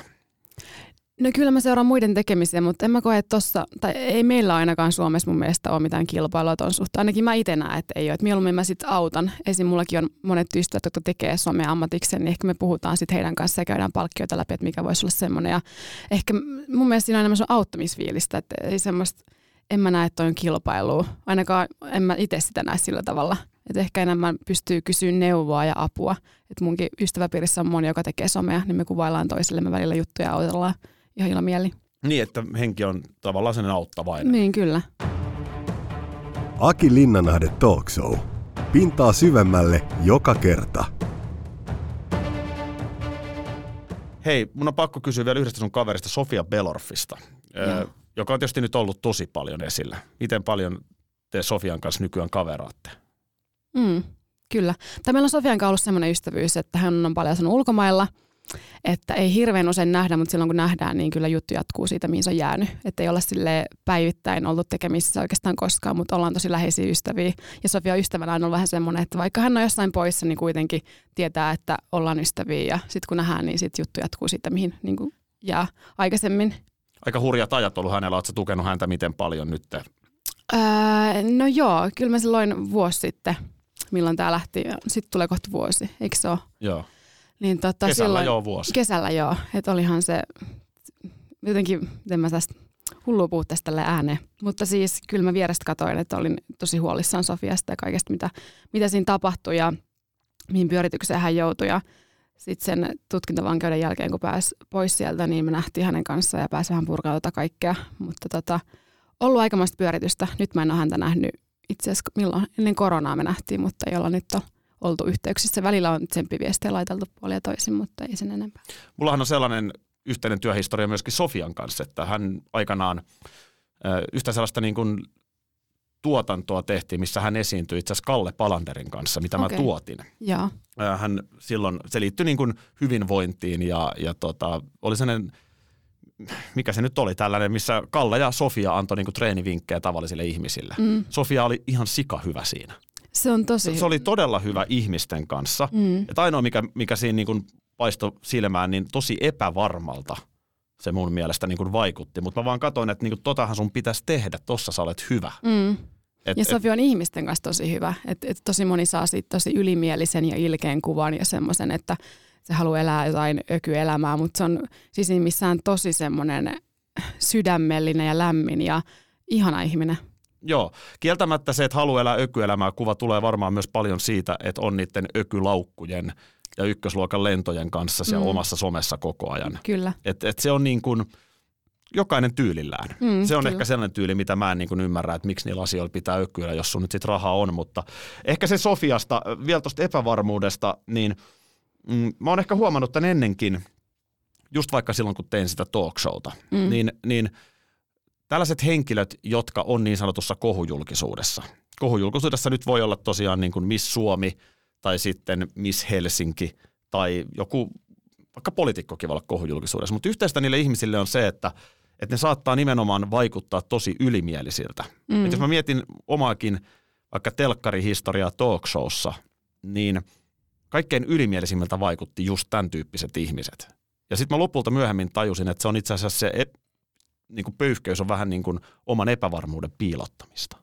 No kyllä mä seuraan muiden tekemisiä, mutta en mä koe, että tossa, tai ei meillä ainakaan Suomessa mun mielestä ole mitään kilpailua ton suhteen. Ainakin mä itse näen, että ei ole. Et mieluummin mä sit autan. Esim. mullakin on monet ystävät, jotka tekee somea ammatikseen, niin ehkä me puhutaan sitten heidän kanssaan ja käydään palkkioita läpi, että mikä voisi olla semmoinen. Ja ehkä mun mielestä siinä on enemmän se auttamisfiilistä, että ei semmoista, en mä näe, että toi on kilpailua. Ainakaan en mä itse sitä näe sillä tavalla. Että ehkä enemmän pystyy kysyä neuvoa ja apua. Että munkin ystäväpiirissä on moni, joka tekee somea, niin me kuvaillaan toisillemme välillä juttuja ja autellaan ihan ilomieli. Niin, että henki on tavallaan sen auttavainen. Niin, kyllä. Aki Linnanahde Talk Show. Pintaa syvemmälle joka kerta. Hei, mun on pakko kysyä vielä yhdestä sun kaverista Sofia Belorfista, ö, Joo. Joka on tietysti nyt ollut tosi paljon esillä. Miten paljon te Sofian kanssa nykyään kaveraatte? Mm, kyllä. Tai meillä on Sofian kanssa ollut semmoinen ystävyys, että hän on paljon asunut ulkomailla, että ei hirveän usein nähdä, mutta silloin kun nähdään, niin kyllä juttu jatkuu siitä, mihin se on jäänyt. Että ei olla sille päivittäin ollut tekemisissä oikeastaan koskaan, mutta ollaan tosi läheisiä ystäviä. Ja Sofia ystävänä on ollut vähän semmoinen, että vaikka hän on jossain poissa, niin kuitenkin tietää, että ollaan ystäviä. Ja sitten kun nähdään, niin sit juttu jatkuu siitä, mihin niin kuin jää aikaisemmin. Aika hurjat ajat ollut hänellä, sä tukenut häntä miten paljon nyt? Öö, no joo, kyllä mä silloin vuosi sitten milloin tämä lähti. Sitten tulee kohta vuosi, eikö se ole? Joo. Niin tota, Kesällä silloin, joo vuosi. Kesällä joo, että olihan se jotenkin, miten mä tästä hullu puhua tästä tälle ääneen. Mutta siis kyllä mä vierestä katoin, että olin tosi huolissaan Sofiasta ja kaikesta, mitä, mitä siinä tapahtui ja mihin pyöritykseen hän joutui. Ja sitten sen tutkintavankeuden jälkeen, kun pääsi pois sieltä, niin me nähtiin hänen kanssaan ja pääsi vähän purkaa tota kaikkea. Mutta tota, ollut aikamoista pyöritystä. Nyt mä en ole häntä nähnyt itse asiassa milloin ennen koronaa me nähtiin, mutta jolla nyt on oltu yhteyksissä. Välillä on tsemppiviestejä laiteltu puolia toisin, mutta ei sen enempää. Mullahan on sellainen yhteinen työhistoria myöskin Sofian kanssa, että hän aikanaan yhtä sellaista niin kuin tuotantoa tehtiin, missä hän esiintyi itse asiassa Kalle Palanderin kanssa, mitä okay. mä tuotin. Ja. Hän silloin, se liittyi niin kuin hyvinvointiin ja, ja tota, oli sellainen, mikä se nyt oli tällainen, missä Kalle ja Sofia antoi niin kuin treenivinkkejä tavallisille ihmisille. Mm. Sofia oli ihan sika hyvä siinä. Se on tosi Se, se oli todella hyvä ihmisten kanssa. Mm. Et ainoa, mikä, mikä siinä niin kuin paisto silmään, niin tosi epävarmalta se mun mielestä niin kuin vaikutti. Mutta mä vaan katsoin, että niin kuin, totahan sun pitäisi tehdä, tossa sä olet hyvä. Mm. Et, ja Sofi on ihmisten kanssa tosi hyvä. Et, et tosi moni saa siitä tosi ylimielisen ja ilkeän kuvan ja semmoisen, että se haluaa elää jotain ökyelämää, mutta se on sisimmissään tosi semmoinen sydämellinen ja lämmin ja ihana ihminen. Joo, kieltämättä se, että haluaa elää ökyelämää, kuva tulee varmaan myös paljon siitä, että on niiden ökylaukkujen ja ykkösluokan lentojen kanssa siellä mm. omassa somessa koko ajan. Kyllä. Et, et se on niin kuin, jokainen tyylillään. Mm, se on kyllä. ehkä sellainen tyyli, mitä mä en niin kuin ymmärrä, että miksi niillä asioilla pitää ökyillä, jos sun nyt sit rahaa on. Mutta ehkä se Sofiasta, vielä tuosta epävarmuudesta, niin mm, mä oon ehkä huomannut tämän ennenkin, just vaikka silloin kun tein sitä talk showta, mm. niin, niin tällaiset henkilöt, jotka on niin sanotussa kohujulkisuudessa. Kohujulkisuudessa nyt voi olla tosiaan niin kuin Miss Suomi tai sitten Miss Helsinki tai joku vaikka poliitikkokin voi olla kohujulkisuudessa, mutta yhteistä niille ihmisille on se, että, että ne saattaa nimenomaan vaikuttaa tosi ylimielisiltä. Mm. Et jos mä mietin omaakin vaikka telkkarihistoriaa talk showssa, niin kaikkein ylimielisimmiltä vaikutti just tämän tyyppiset ihmiset. Ja sitten mä lopulta myöhemmin tajusin, että se on itse asiassa se e- niin kuin pöyhkeys on vähän niin kuin oman epävarmuuden piilottamista.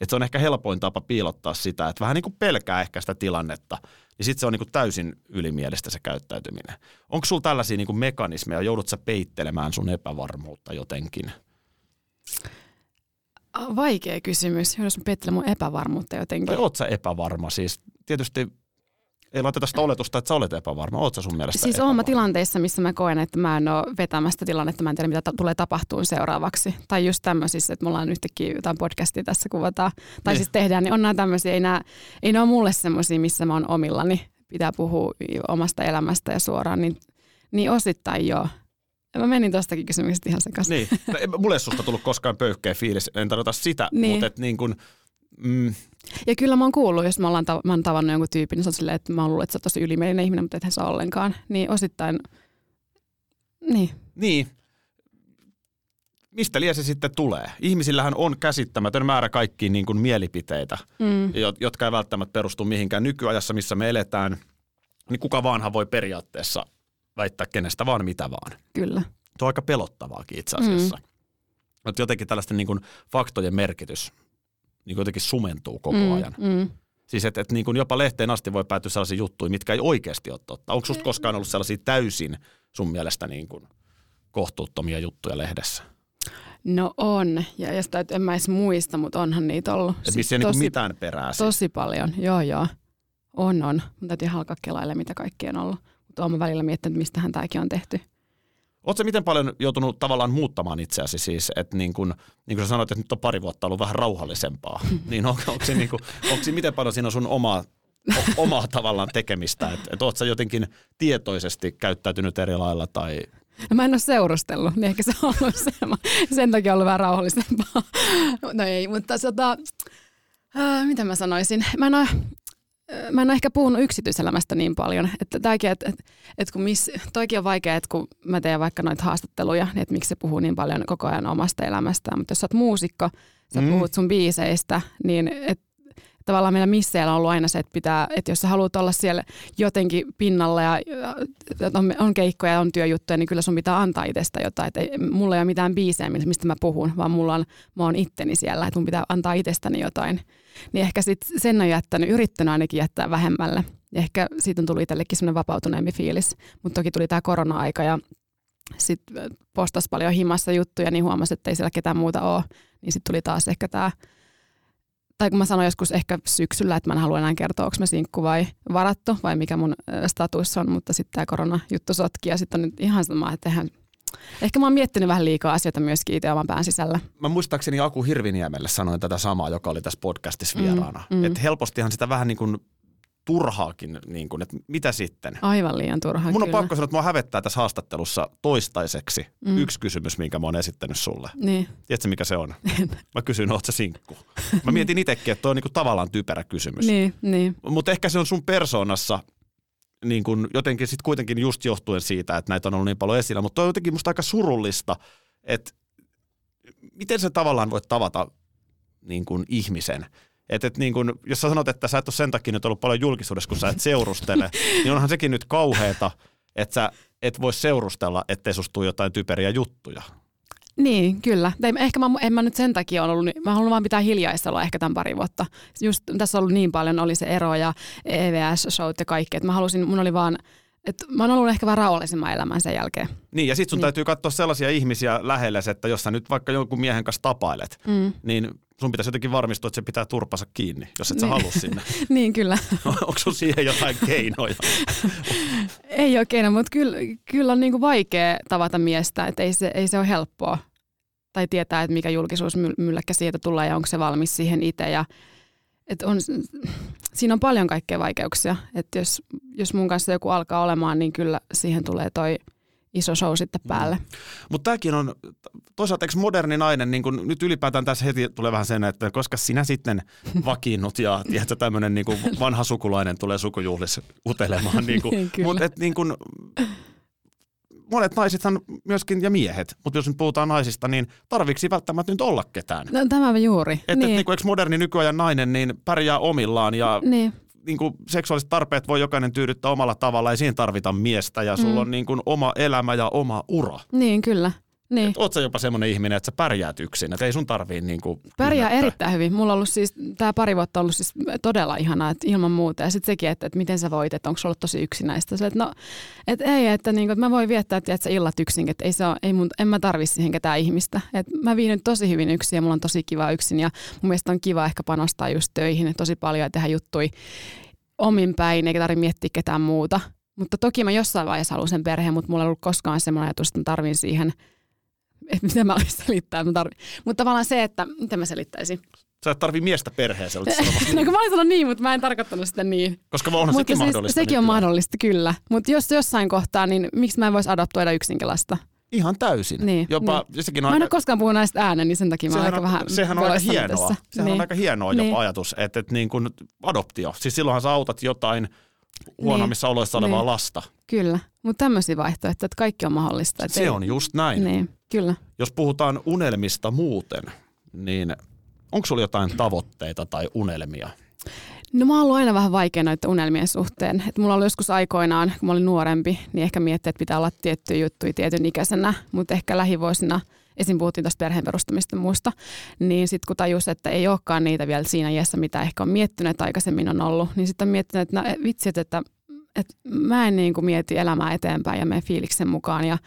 Että se on ehkä helpoin tapa piilottaa sitä, että vähän niin kuin pelkää ehkä sitä tilannetta, niin sitten se on niin kuin täysin ylimielistä se käyttäytyminen. Onko sulla tällaisia niin kuin mekanismeja, joudut sä peittelemään sun epävarmuutta jotenkin? Vaikea kysymys, jos mä peittelen mun epävarmuutta jotenkin. Tai oot sä epävarma? Siis tietysti ei laiteta sitä oletusta, että sä olet epävarma. Oot sä sun mielestä Siis oon tilanteissa, missä mä koen, että mä en ole vetämästä tilannetta, mä en tiedä mitä ta- tulee tapahtuun seuraavaksi. Tai just tämmöisissä, että me ollaan yhtäkkiä jotain podcastia tässä kuvataan. Tai niin. siis tehdään, niin on nämä tämmöisiä, ei, nämä, ei ne ole mulle semmoisia, missä mä oon omillani. Pitää puhua omasta elämästä ja suoraan, niin, niin osittain joo. Mä menin tuostakin kysymyksestä ihan sekaisin. Niin, mulle ei susta tullut koskaan pöyhkeä fiilis, en tarkoita sitä, niin. mutta et niin kuin, mm, ja kyllä mä oon kuullut, jos mä, ollaan tav- mä oon tavannut jonkun tyypin, niin se on silleen, että mä luullut, että sä oot tosi ylimielinen ihminen, mutta ethän sä ollenkaan. Niin osittain, niin. Niin. Mistä liian se sitten tulee? Ihmisillähän on käsittämätön määrä kaikkiin niin kuin mielipiteitä, mm. jotka ei välttämättä perustu mihinkään nykyajassa, missä me eletään. Niin kuka vaanhan voi periaatteessa väittää kenestä vaan mitä vaan. Kyllä. Tuo on aika pelottavaakin itse asiassa. Mm. jotenkin tällaisten niin kuin faktojen merkitys niin jotenkin sumentuu koko mm, ajan. Mm. Siis että et niin kuin jopa lehteen asti voi päätyä sellaisiin juttuihin, mitkä ei oikeasti ole totta. Onko susta koskaan ollut sellaisia täysin sun mielestä niin kuin kohtuuttomia juttuja lehdessä? No on, ja, ja sitä en mä edes muista, mutta onhan niitä ollut. Että missä ei niin mitään perää. Tosi paljon, joo joo. On, on. Mun täytyy alkaa kelailla, mitä kaikki on ollut. Mutta olen välillä miettinyt, mistähän tämäkin on tehty. Oletko miten paljon joutunut tavallaan muuttamaan itseäsi siis, että niin kuin, niin kuin sä sanoit, että nyt on pari vuotta ollut vähän rauhallisempaa, niin on, onko, se niin kuin, onko se miten paljon siinä on sun omaa, omaa tavallaan tekemistä, että et oletko sä jotenkin tietoisesti käyttäytynyt eri lailla tai? No mä en ole seurustellut, niin ehkä se on ollut se, sen takia ollut vähän rauhallisempaa. No ei, mutta tota, äh, mitä mä sanoisin, mä en ole, mä en ole ehkä puhunut yksityiselämästä niin paljon, että tämäkin, että, että, että kun miss, toikin on vaikea, että kun mä teen vaikka noita haastatteluja, niin että miksi se puhuu niin paljon koko ajan omasta elämästään, mutta jos sä oot muusikko, sä mm. puhut sun biiseistä, niin et, tavallaan meillä misseillä on ollut aina se, että, pitää, että jos sä haluat olla siellä jotenkin pinnalla ja on, on keikkoja ja on työjuttuja, niin kyllä sun pitää antaa itsestä jotain. Että ei, mulla ei ole mitään biisejä, mistä mä puhun, vaan mulla on, mä oon itteni siellä, että mun pitää antaa itsestäni jotain. Niin ehkä sit sen on jättänyt, yrittänyt ainakin jättää vähemmälle. Ja ehkä siitä on tullut itsellekin semmoinen vapautuneempi fiilis. Mutta toki tuli tämä korona-aika ja sitten postas paljon himassa juttuja, niin huomasi, että ei siellä ketään muuta ole. Niin sitten tuli taas ehkä tämä, tai kun mä sanoin joskus ehkä syksyllä, että mä en halua enää kertoa, onko mä sinkku vai varattu, vai mikä mun status on, mutta sitten tämä korona-juttu sotki ja sitten on nyt ihan sama, että eihän Ehkä mä oon miettinyt vähän liikaa asioita myöskin itse oman pään sisällä. Mä muistaakseni Aku Hirviniemelle sanoin tätä samaa, joka oli tässä podcastissa mm, vieraana. Mm, mm. Että helpostihan sitä vähän niin kuin turhaakin, niin kuin, että mitä sitten? Aivan liian turhaa, Mun on kyllä. pakko sanoa, että mua hävettää tässä haastattelussa toistaiseksi mm. yksi kysymys, minkä mä oon esittänyt sulle. Niin. Tiedätkö, mikä se on? mä kysyn, oot sä sinkku? Mä mietin itsekin, että toi on niin kuin tavallaan typerä kysymys. Niin, niin. Mutta ehkä se on sun persoonassa niin kuin jotenkin sitten kuitenkin just johtuen siitä, että näitä on ollut niin paljon esillä. Mutta on jotenkin musta aika surullista, että miten sä tavallaan voit tavata niin kuin ihmisen – et, et niin kun, jos sä sanot, että sä et ole sen takia nyt ollut paljon julkisuudessa, kun sä et seurustele, niin onhan sekin nyt kauheeta, että sä et voi seurustella, ettei susta jotain typeriä juttuja. Niin, kyllä. Tai ehkä mä, en mä nyt sen takia ollut, mä haluan vaan pitää hiljaisella ehkä tämän pari vuotta. Just tässä on ollut niin paljon, oli se ero ja EVS-showt ja kaikki, että mä halusin, mun oli vaan, että mä oon ollut ehkä vähän rauhallisemman elämän sen jälkeen. Niin, ja sit sun niin. täytyy katsoa sellaisia ihmisiä lähelle, että jos sä nyt vaikka jonkun miehen kanssa tapailet, mm. niin sun pitäisi jotenkin varmistua, että se pitää turpansa kiinni, jos et niin. sä halua sinne. niin, kyllä. Onko sun siihen jotain keinoja? ei ole keinoja, mutta kyllä, kyllä on niinku vaikea tavata miestä, että ei se, ei se ole helppoa. Tai tietää, että mikä julkisuus mylläkkä siitä tulee ja onko se valmis siihen itse. Ja, et on, siinä on paljon kaikkea vaikeuksia. Että jos, jos mun kanssa joku alkaa olemaan, niin kyllä siihen tulee toi – iso show sitten mm. päälle. Mm. Mutta tämäkin on, toisaalta eikö moderni nainen, niin kun nyt ylipäätään tässä heti tulee vähän sen, että koska sinä sitten vakiinnut ja tiedätkö, tämmöinen niin vanha sukulainen tulee sukujuhlissa utelemaan. Niin kuin, mutta et, niin kun, monet naisithan myöskin ja miehet, mutta jos nyt puhutaan naisista, niin tarviksi välttämättä nyt olla ketään. No, tämä juuri. Että niin. et, niin kuin, eikö moderni nykyajan nainen niin pärjää omillaan ja niin niin kuin seksuaaliset tarpeet voi jokainen tyydyttää omalla tavalla, ei siihen tarvita miestä ja sulla mm. on niin kuin oma elämä ja oma ura. Niin, kyllä. Niin. Oot sä jopa semmoinen ihminen, että sä pärjäät yksin, että ei sun tarvii niin kuin Pärjää ymmärtää. erittäin hyvin. Mulla on ollut siis, tämä pari vuotta ollut siis todella ihanaa, että ilman muuta. Ja sitten sekin, että, että miten sä voit, että onko ollut tosi yksinäistä. Sille, että no, että ei, että, niin kuin, että mä voin viettää että sä illat yksin, että ei se ole, ei mun, en mä tarvi siihen ketään ihmistä. että mä viin tosi hyvin yksin ja mulla on tosi kiva yksin ja mun mielestä on kiva ehkä panostaa just töihin tosi paljon ja tehdä juttui omin päin, eikä tarvitse miettiä ketään muuta. Mutta toki mä jossain vaiheessa haluan sen perheen, mutta mulla ei ollut koskaan semmoinen ajatus, että mä tarvin siihen, että mitä mä olisin selittää. Mä tarvin. Mutta tavallaan se, että miten mä selittäisin. Sä et tarvi miestä perheeseen. no kun mä olin sanonut niin, mutta mä en tarkoittanut sitä niin. Koska onhan mutta sekin siis, mahdollista. Sekin on mahdollista, kyllä. Mutta jos jossain kohtaa, niin miksi mä en voisi adoptoida yksinkin lasta? Ihan täysin. Niin, jopa, niin. Sekin on mä en aika, ole koskaan puhunut näistä ääneen, niin sen takia mä aika on, vähän Sehän on aika hienoa. Tässä. Sehän niin. on aika hienoa niin. jopa ajatus, että, että niin kuin adoptio. Siis silloinhan sä autat jotain huonommissa niin. oloissa olevaa niin. lasta. Kyllä, mutta tämmöisiä vaihtoehtoja, että kaikki on mahdollista. Se ei... on just näin. Niin, kyllä. Jos puhutaan unelmista muuten, niin onko sulla jotain tavoitteita tai unelmia? No mä oon ollut aina vähän vaikea noiden unelmien suhteen. Et mulla oli joskus aikoinaan, kun mä olin nuorempi, niin ehkä miettii, että pitää olla tiettyjä juttuja tietyn ikäisenä, mutta ehkä lähivuosina, esim. puhuttiin tästä perheen perustamista muusta, niin sitten kun tajus, että ei olekaan niitä vielä siinä iässä, mitä ehkä on miettinyt, että aikaisemmin on ollut, niin sitten on miettinyt, että no, vitsit, että, että mä en niin kuin mieti elämää eteenpäin ja menen fiiliksen mukaan ja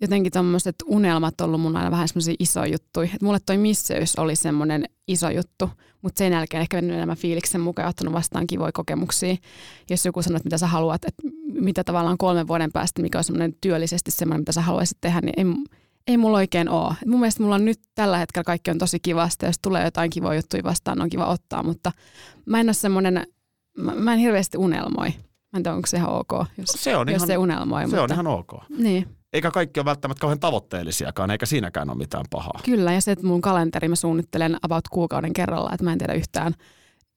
jotenkin tuommoiset unelmat ollut mun aina vähän semmoisia isoja juttuja. Et mulle toi misseys oli semmoinen iso juttu, mutta sen jälkeen ehkä mennyt enemmän fiiliksen mukaan ja ottanut vastaan kivoja kokemuksia. Jos joku sanoo, että mitä sä haluat, että mitä tavallaan kolmen vuoden päästä, mikä on semmoinen työllisesti semmoinen, mitä sä haluaisit tehdä, niin ei, ei mulla oikein ole. Et mun mielestä mulla on nyt tällä hetkellä kaikki on tosi kivasta, jos tulee jotain kivoja juttuja vastaan, on kiva ottaa, mutta mä en ole semmoinen, mä, mä en hirveästi unelmoi. Mä en tiedä, onko se ihan ok, jos se, on jos ihan, se unelmoi. Se mutta, on ihan ok. Niin eikä kaikki ole välttämättä kauhean tavoitteellisiakaan, eikä siinäkään ole mitään pahaa. Kyllä, ja se, että mun kalenteri mä suunnittelen about kuukauden kerralla, että mä en tiedä yhtään.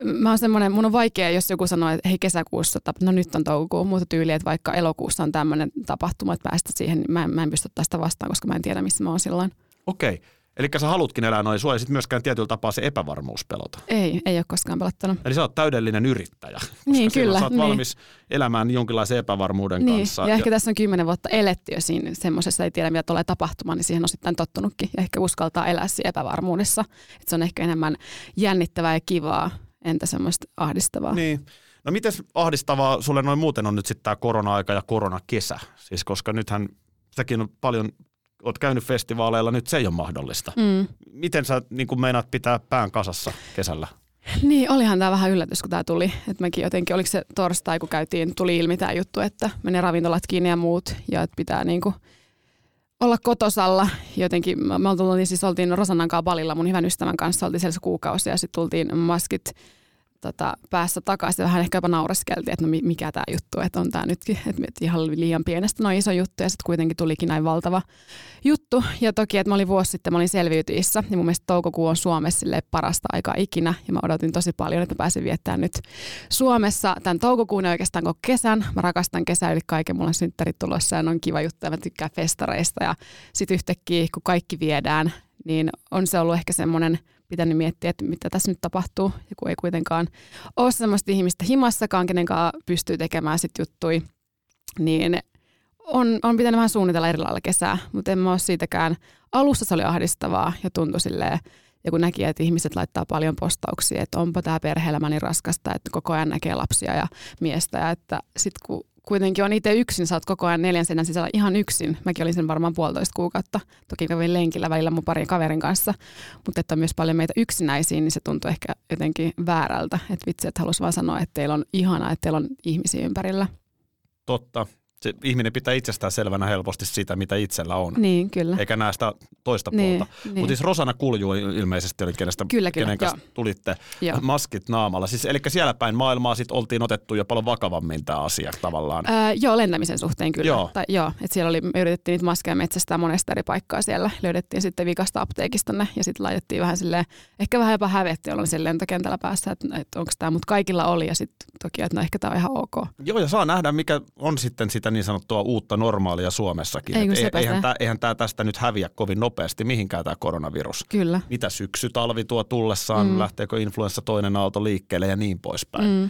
Mä oon semmoinen, mun on vaikea, jos joku sanoo, että hei kesäkuussa, no nyt on toukuu, mutta tyyli, että vaikka elokuussa on tämmöinen tapahtuma, että päästä siihen, niin mä en, mä en pysty tästä vastaan, koska mä en tiedä, missä mä oon silloin. Okei. Okay. Eli sä halutkin elää noin, sua ei sit myöskään tietyllä tapaa se epävarmuus pelota. Ei, ei ole koskaan pelottanut. Eli sä oot täydellinen yrittäjä. koska Niin, kyllä, Sä oot niin. valmis elämään jonkinlaisen epävarmuuden Niin, kanssa. ja ehkä tässä on kymmenen vuotta eletty jo siinä semmoisessa, ei tiedä mitä tulee tapahtumaan, niin siihen on sitten tottunutkin. Ja ehkä uskaltaa elää siinä epävarmuudessa. Että se on ehkä enemmän jännittävää ja kivaa, entä semmoista ahdistavaa. Niin. No miten ahdistavaa sulle noin muuten on nyt sitten tämä korona-aika ja koronakesä? Siis koska nythän säkin on paljon, oot käynyt festivaaleilla, nyt se ei ole mahdollista. Mm. Miten sä niin kun meinaat pitää pään kasassa kesällä? Niin, olihan tämä vähän yllätys, kun tämä tuli. Että mäkin jotenkin, oliko se torstai, kun käytiin, tuli ilmi tämä juttu, että menee ravintolat kiinni ja muut, ja että pitää niinku olla kotosalla. Jotenkin, me me oltiin, siis oltiin Rosannan kanssa balilla mun hyvän ystävän kanssa, oltiin siellä se kuukausi, ja sitten tultiin maskit tota, päässä takaisin. Vähän ehkä jopa naureskeltiin, että no mi- mikä tämä juttu, että on tämä nytkin, että et ihan liian pienestä noin iso juttu, ja sitten kuitenkin tulikin näin valtava juttu. Ja toki, että mä olin vuosi sitten, mä olin selviytyissä, ja mun mielestä toukokuu on Suomessa parasta aikaa ikinä, ja mä odotin tosi paljon, että mä pääsin viettämään nyt Suomessa tämän toukokuun. Ja oikeastaan koko kesän. Mä rakastan kesää yli kaiken, mulla on synttärit tulossa ja on kiva juttu, ja mä tykkään festareista, ja sitten yhtäkkiä, kun kaikki viedään, niin on se ollut ehkä semmoinen, pitänyt miettiä, että mitä tässä nyt tapahtuu, ja kun ei kuitenkaan ole semmoista ihmistä himassakaan, kenen kanssa pystyy tekemään sit juttui, niin on, on pitänyt vähän suunnitella eri lailla kesää, mutta en mä ole siitäkään. Alussa se oli ahdistavaa ja tuntui silleen, ja kun näki, että ihmiset laittaa paljon postauksia, että onpa tämä perhe-elämä niin raskasta, että koko ajan näkee lapsia ja miestä, ja että sitten kun kuitenkin on itse yksin, sä oot koko ajan neljän seinän sisällä ihan yksin. Mäkin olin sen varmaan puolitoista kuukautta. Toki kävin lenkillä välillä mun parin kaverin kanssa, mutta että on myös paljon meitä yksinäisiä, niin se tuntuu ehkä jotenkin väärältä. Että vitsi, että halusi vaan sanoa, että teillä on ihanaa, että teillä on ihmisiä ympärillä. Totta. Se ihminen pitää itsestään selvänä helposti sitä, mitä itsellä on. Niin, kyllä. Eikä näe sitä toista Niin, puolta. niin. Mutta siis Rosana Kulju ilmeisesti oli kenestä, Kyllä, kyllä, kenen kanssa joo. tulitte Joo. maskit naamalla. Siis, eli siellä päin maailmaa sit oltiin otettu jo paljon vakavammin tämä asia tavallaan. Öö, joo, lentämisen suhteen kyllä. Joo. Tai, joo että siellä oli, me yritettiin niitä maskeja metsästää monesta eri paikkaa siellä. Löydettiin sitten vikasta apteekista ne ja sitten laitettiin vähän silleen, ehkä vähän jopa hävetti olla siellä lentokentällä päässä, että, että onko tämä, mutta kaikilla oli ja sitten toki, että no ehkä tämä on ihan ok. Joo, ja saa nähdä, mikä on sitten sitä niin sanottua uutta normaalia Suomessakin. Ei, sepä eihän tämä eihän tää tästä nyt häviä kovin nopeasti mihinkään tämä koronavirus. Kyllä. Mitä syksy, talvi tuo tullessaan, mm. lähteekö influenssa toinen aalto liikkeelle ja niin poispäin. Mm.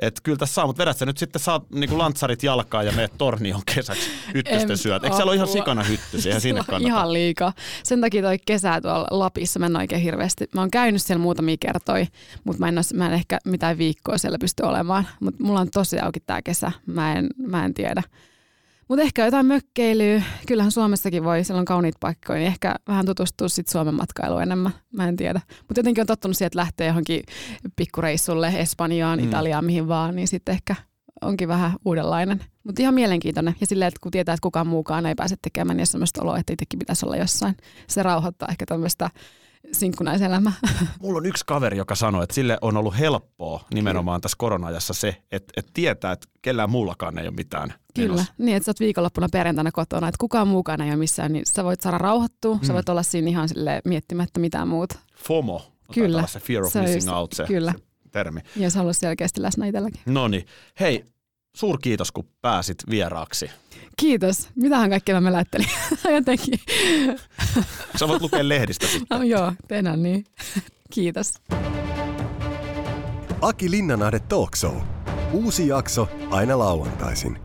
Et kyllä tässä saa, mutta vedät sä nyt sitten saat niinku lantsarit jalkaan ja meet tornion kesäksi hyttysten En- syöt. Eikö siellä ole ihan sikana hyttysiä? Eihän sinne kannata. Ihan liikaa. Sen takia toi kesä tuolla Lapissa mä en oikein hirveästi. Mä oon käynyt siellä muutamia kertoja, mutta mä en, os, mä en ehkä mitään viikkoa siellä pysty olemaan. Mutta mulla on tosi auki tää kesä. Mä en, mä en tiedä. Mutta ehkä jotain mökkeilyä. Kyllähän Suomessakin voi, siellä on kauniit paikkoja, niin ehkä vähän tutustua sit Suomen matkailuun enemmän. Mä en tiedä. Mutta jotenkin on tottunut siihen, että lähtee johonkin pikkureissulle Espanjaan, Mm. Italiaan, mihin vaan, niin sitten ehkä onkin vähän uudenlainen. Mutta ihan mielenkiintoinen. Ja silleen, että kun tietää, että kukaan muukaan ei pääse tekemään, niin semmoista oloa, että itsekin pitäisi olla jossain. Se rauhoittaa ehkä tämmöistä sinkkunaiselämää. Mulla on yksi kaveri, joka sanoi, että sille on ollut helppoa nimenomaan tässä korona-ajassa se, että, että tietää, että kellään muullakaan ei ole mitään Kyllä, menossa. niin että sä oot viikonloppuna perjantaina kotona, että kukaan muukaan ei ole missään, niin sä voit saada rauhoittua, mm. sä voit olla siinä ihan sille miettimättä mitään muuta. FOMO, Kyllä. Se fear of Se missing just- out se, kyllä. se termi. Ja sä haluaisit selkeästi läsnä itselläkin. No niin, hei, suurkiitos kun pääsit vieraaksi. Kiitos. Mitähän kaikkea mä lättelin? Jotenkin. Sä voit lukea lehdistä sitten. No joo, tehdään niin. Kiitos. Aki Linnanahde Talk Show. Uusi jakso aina lauantaisin.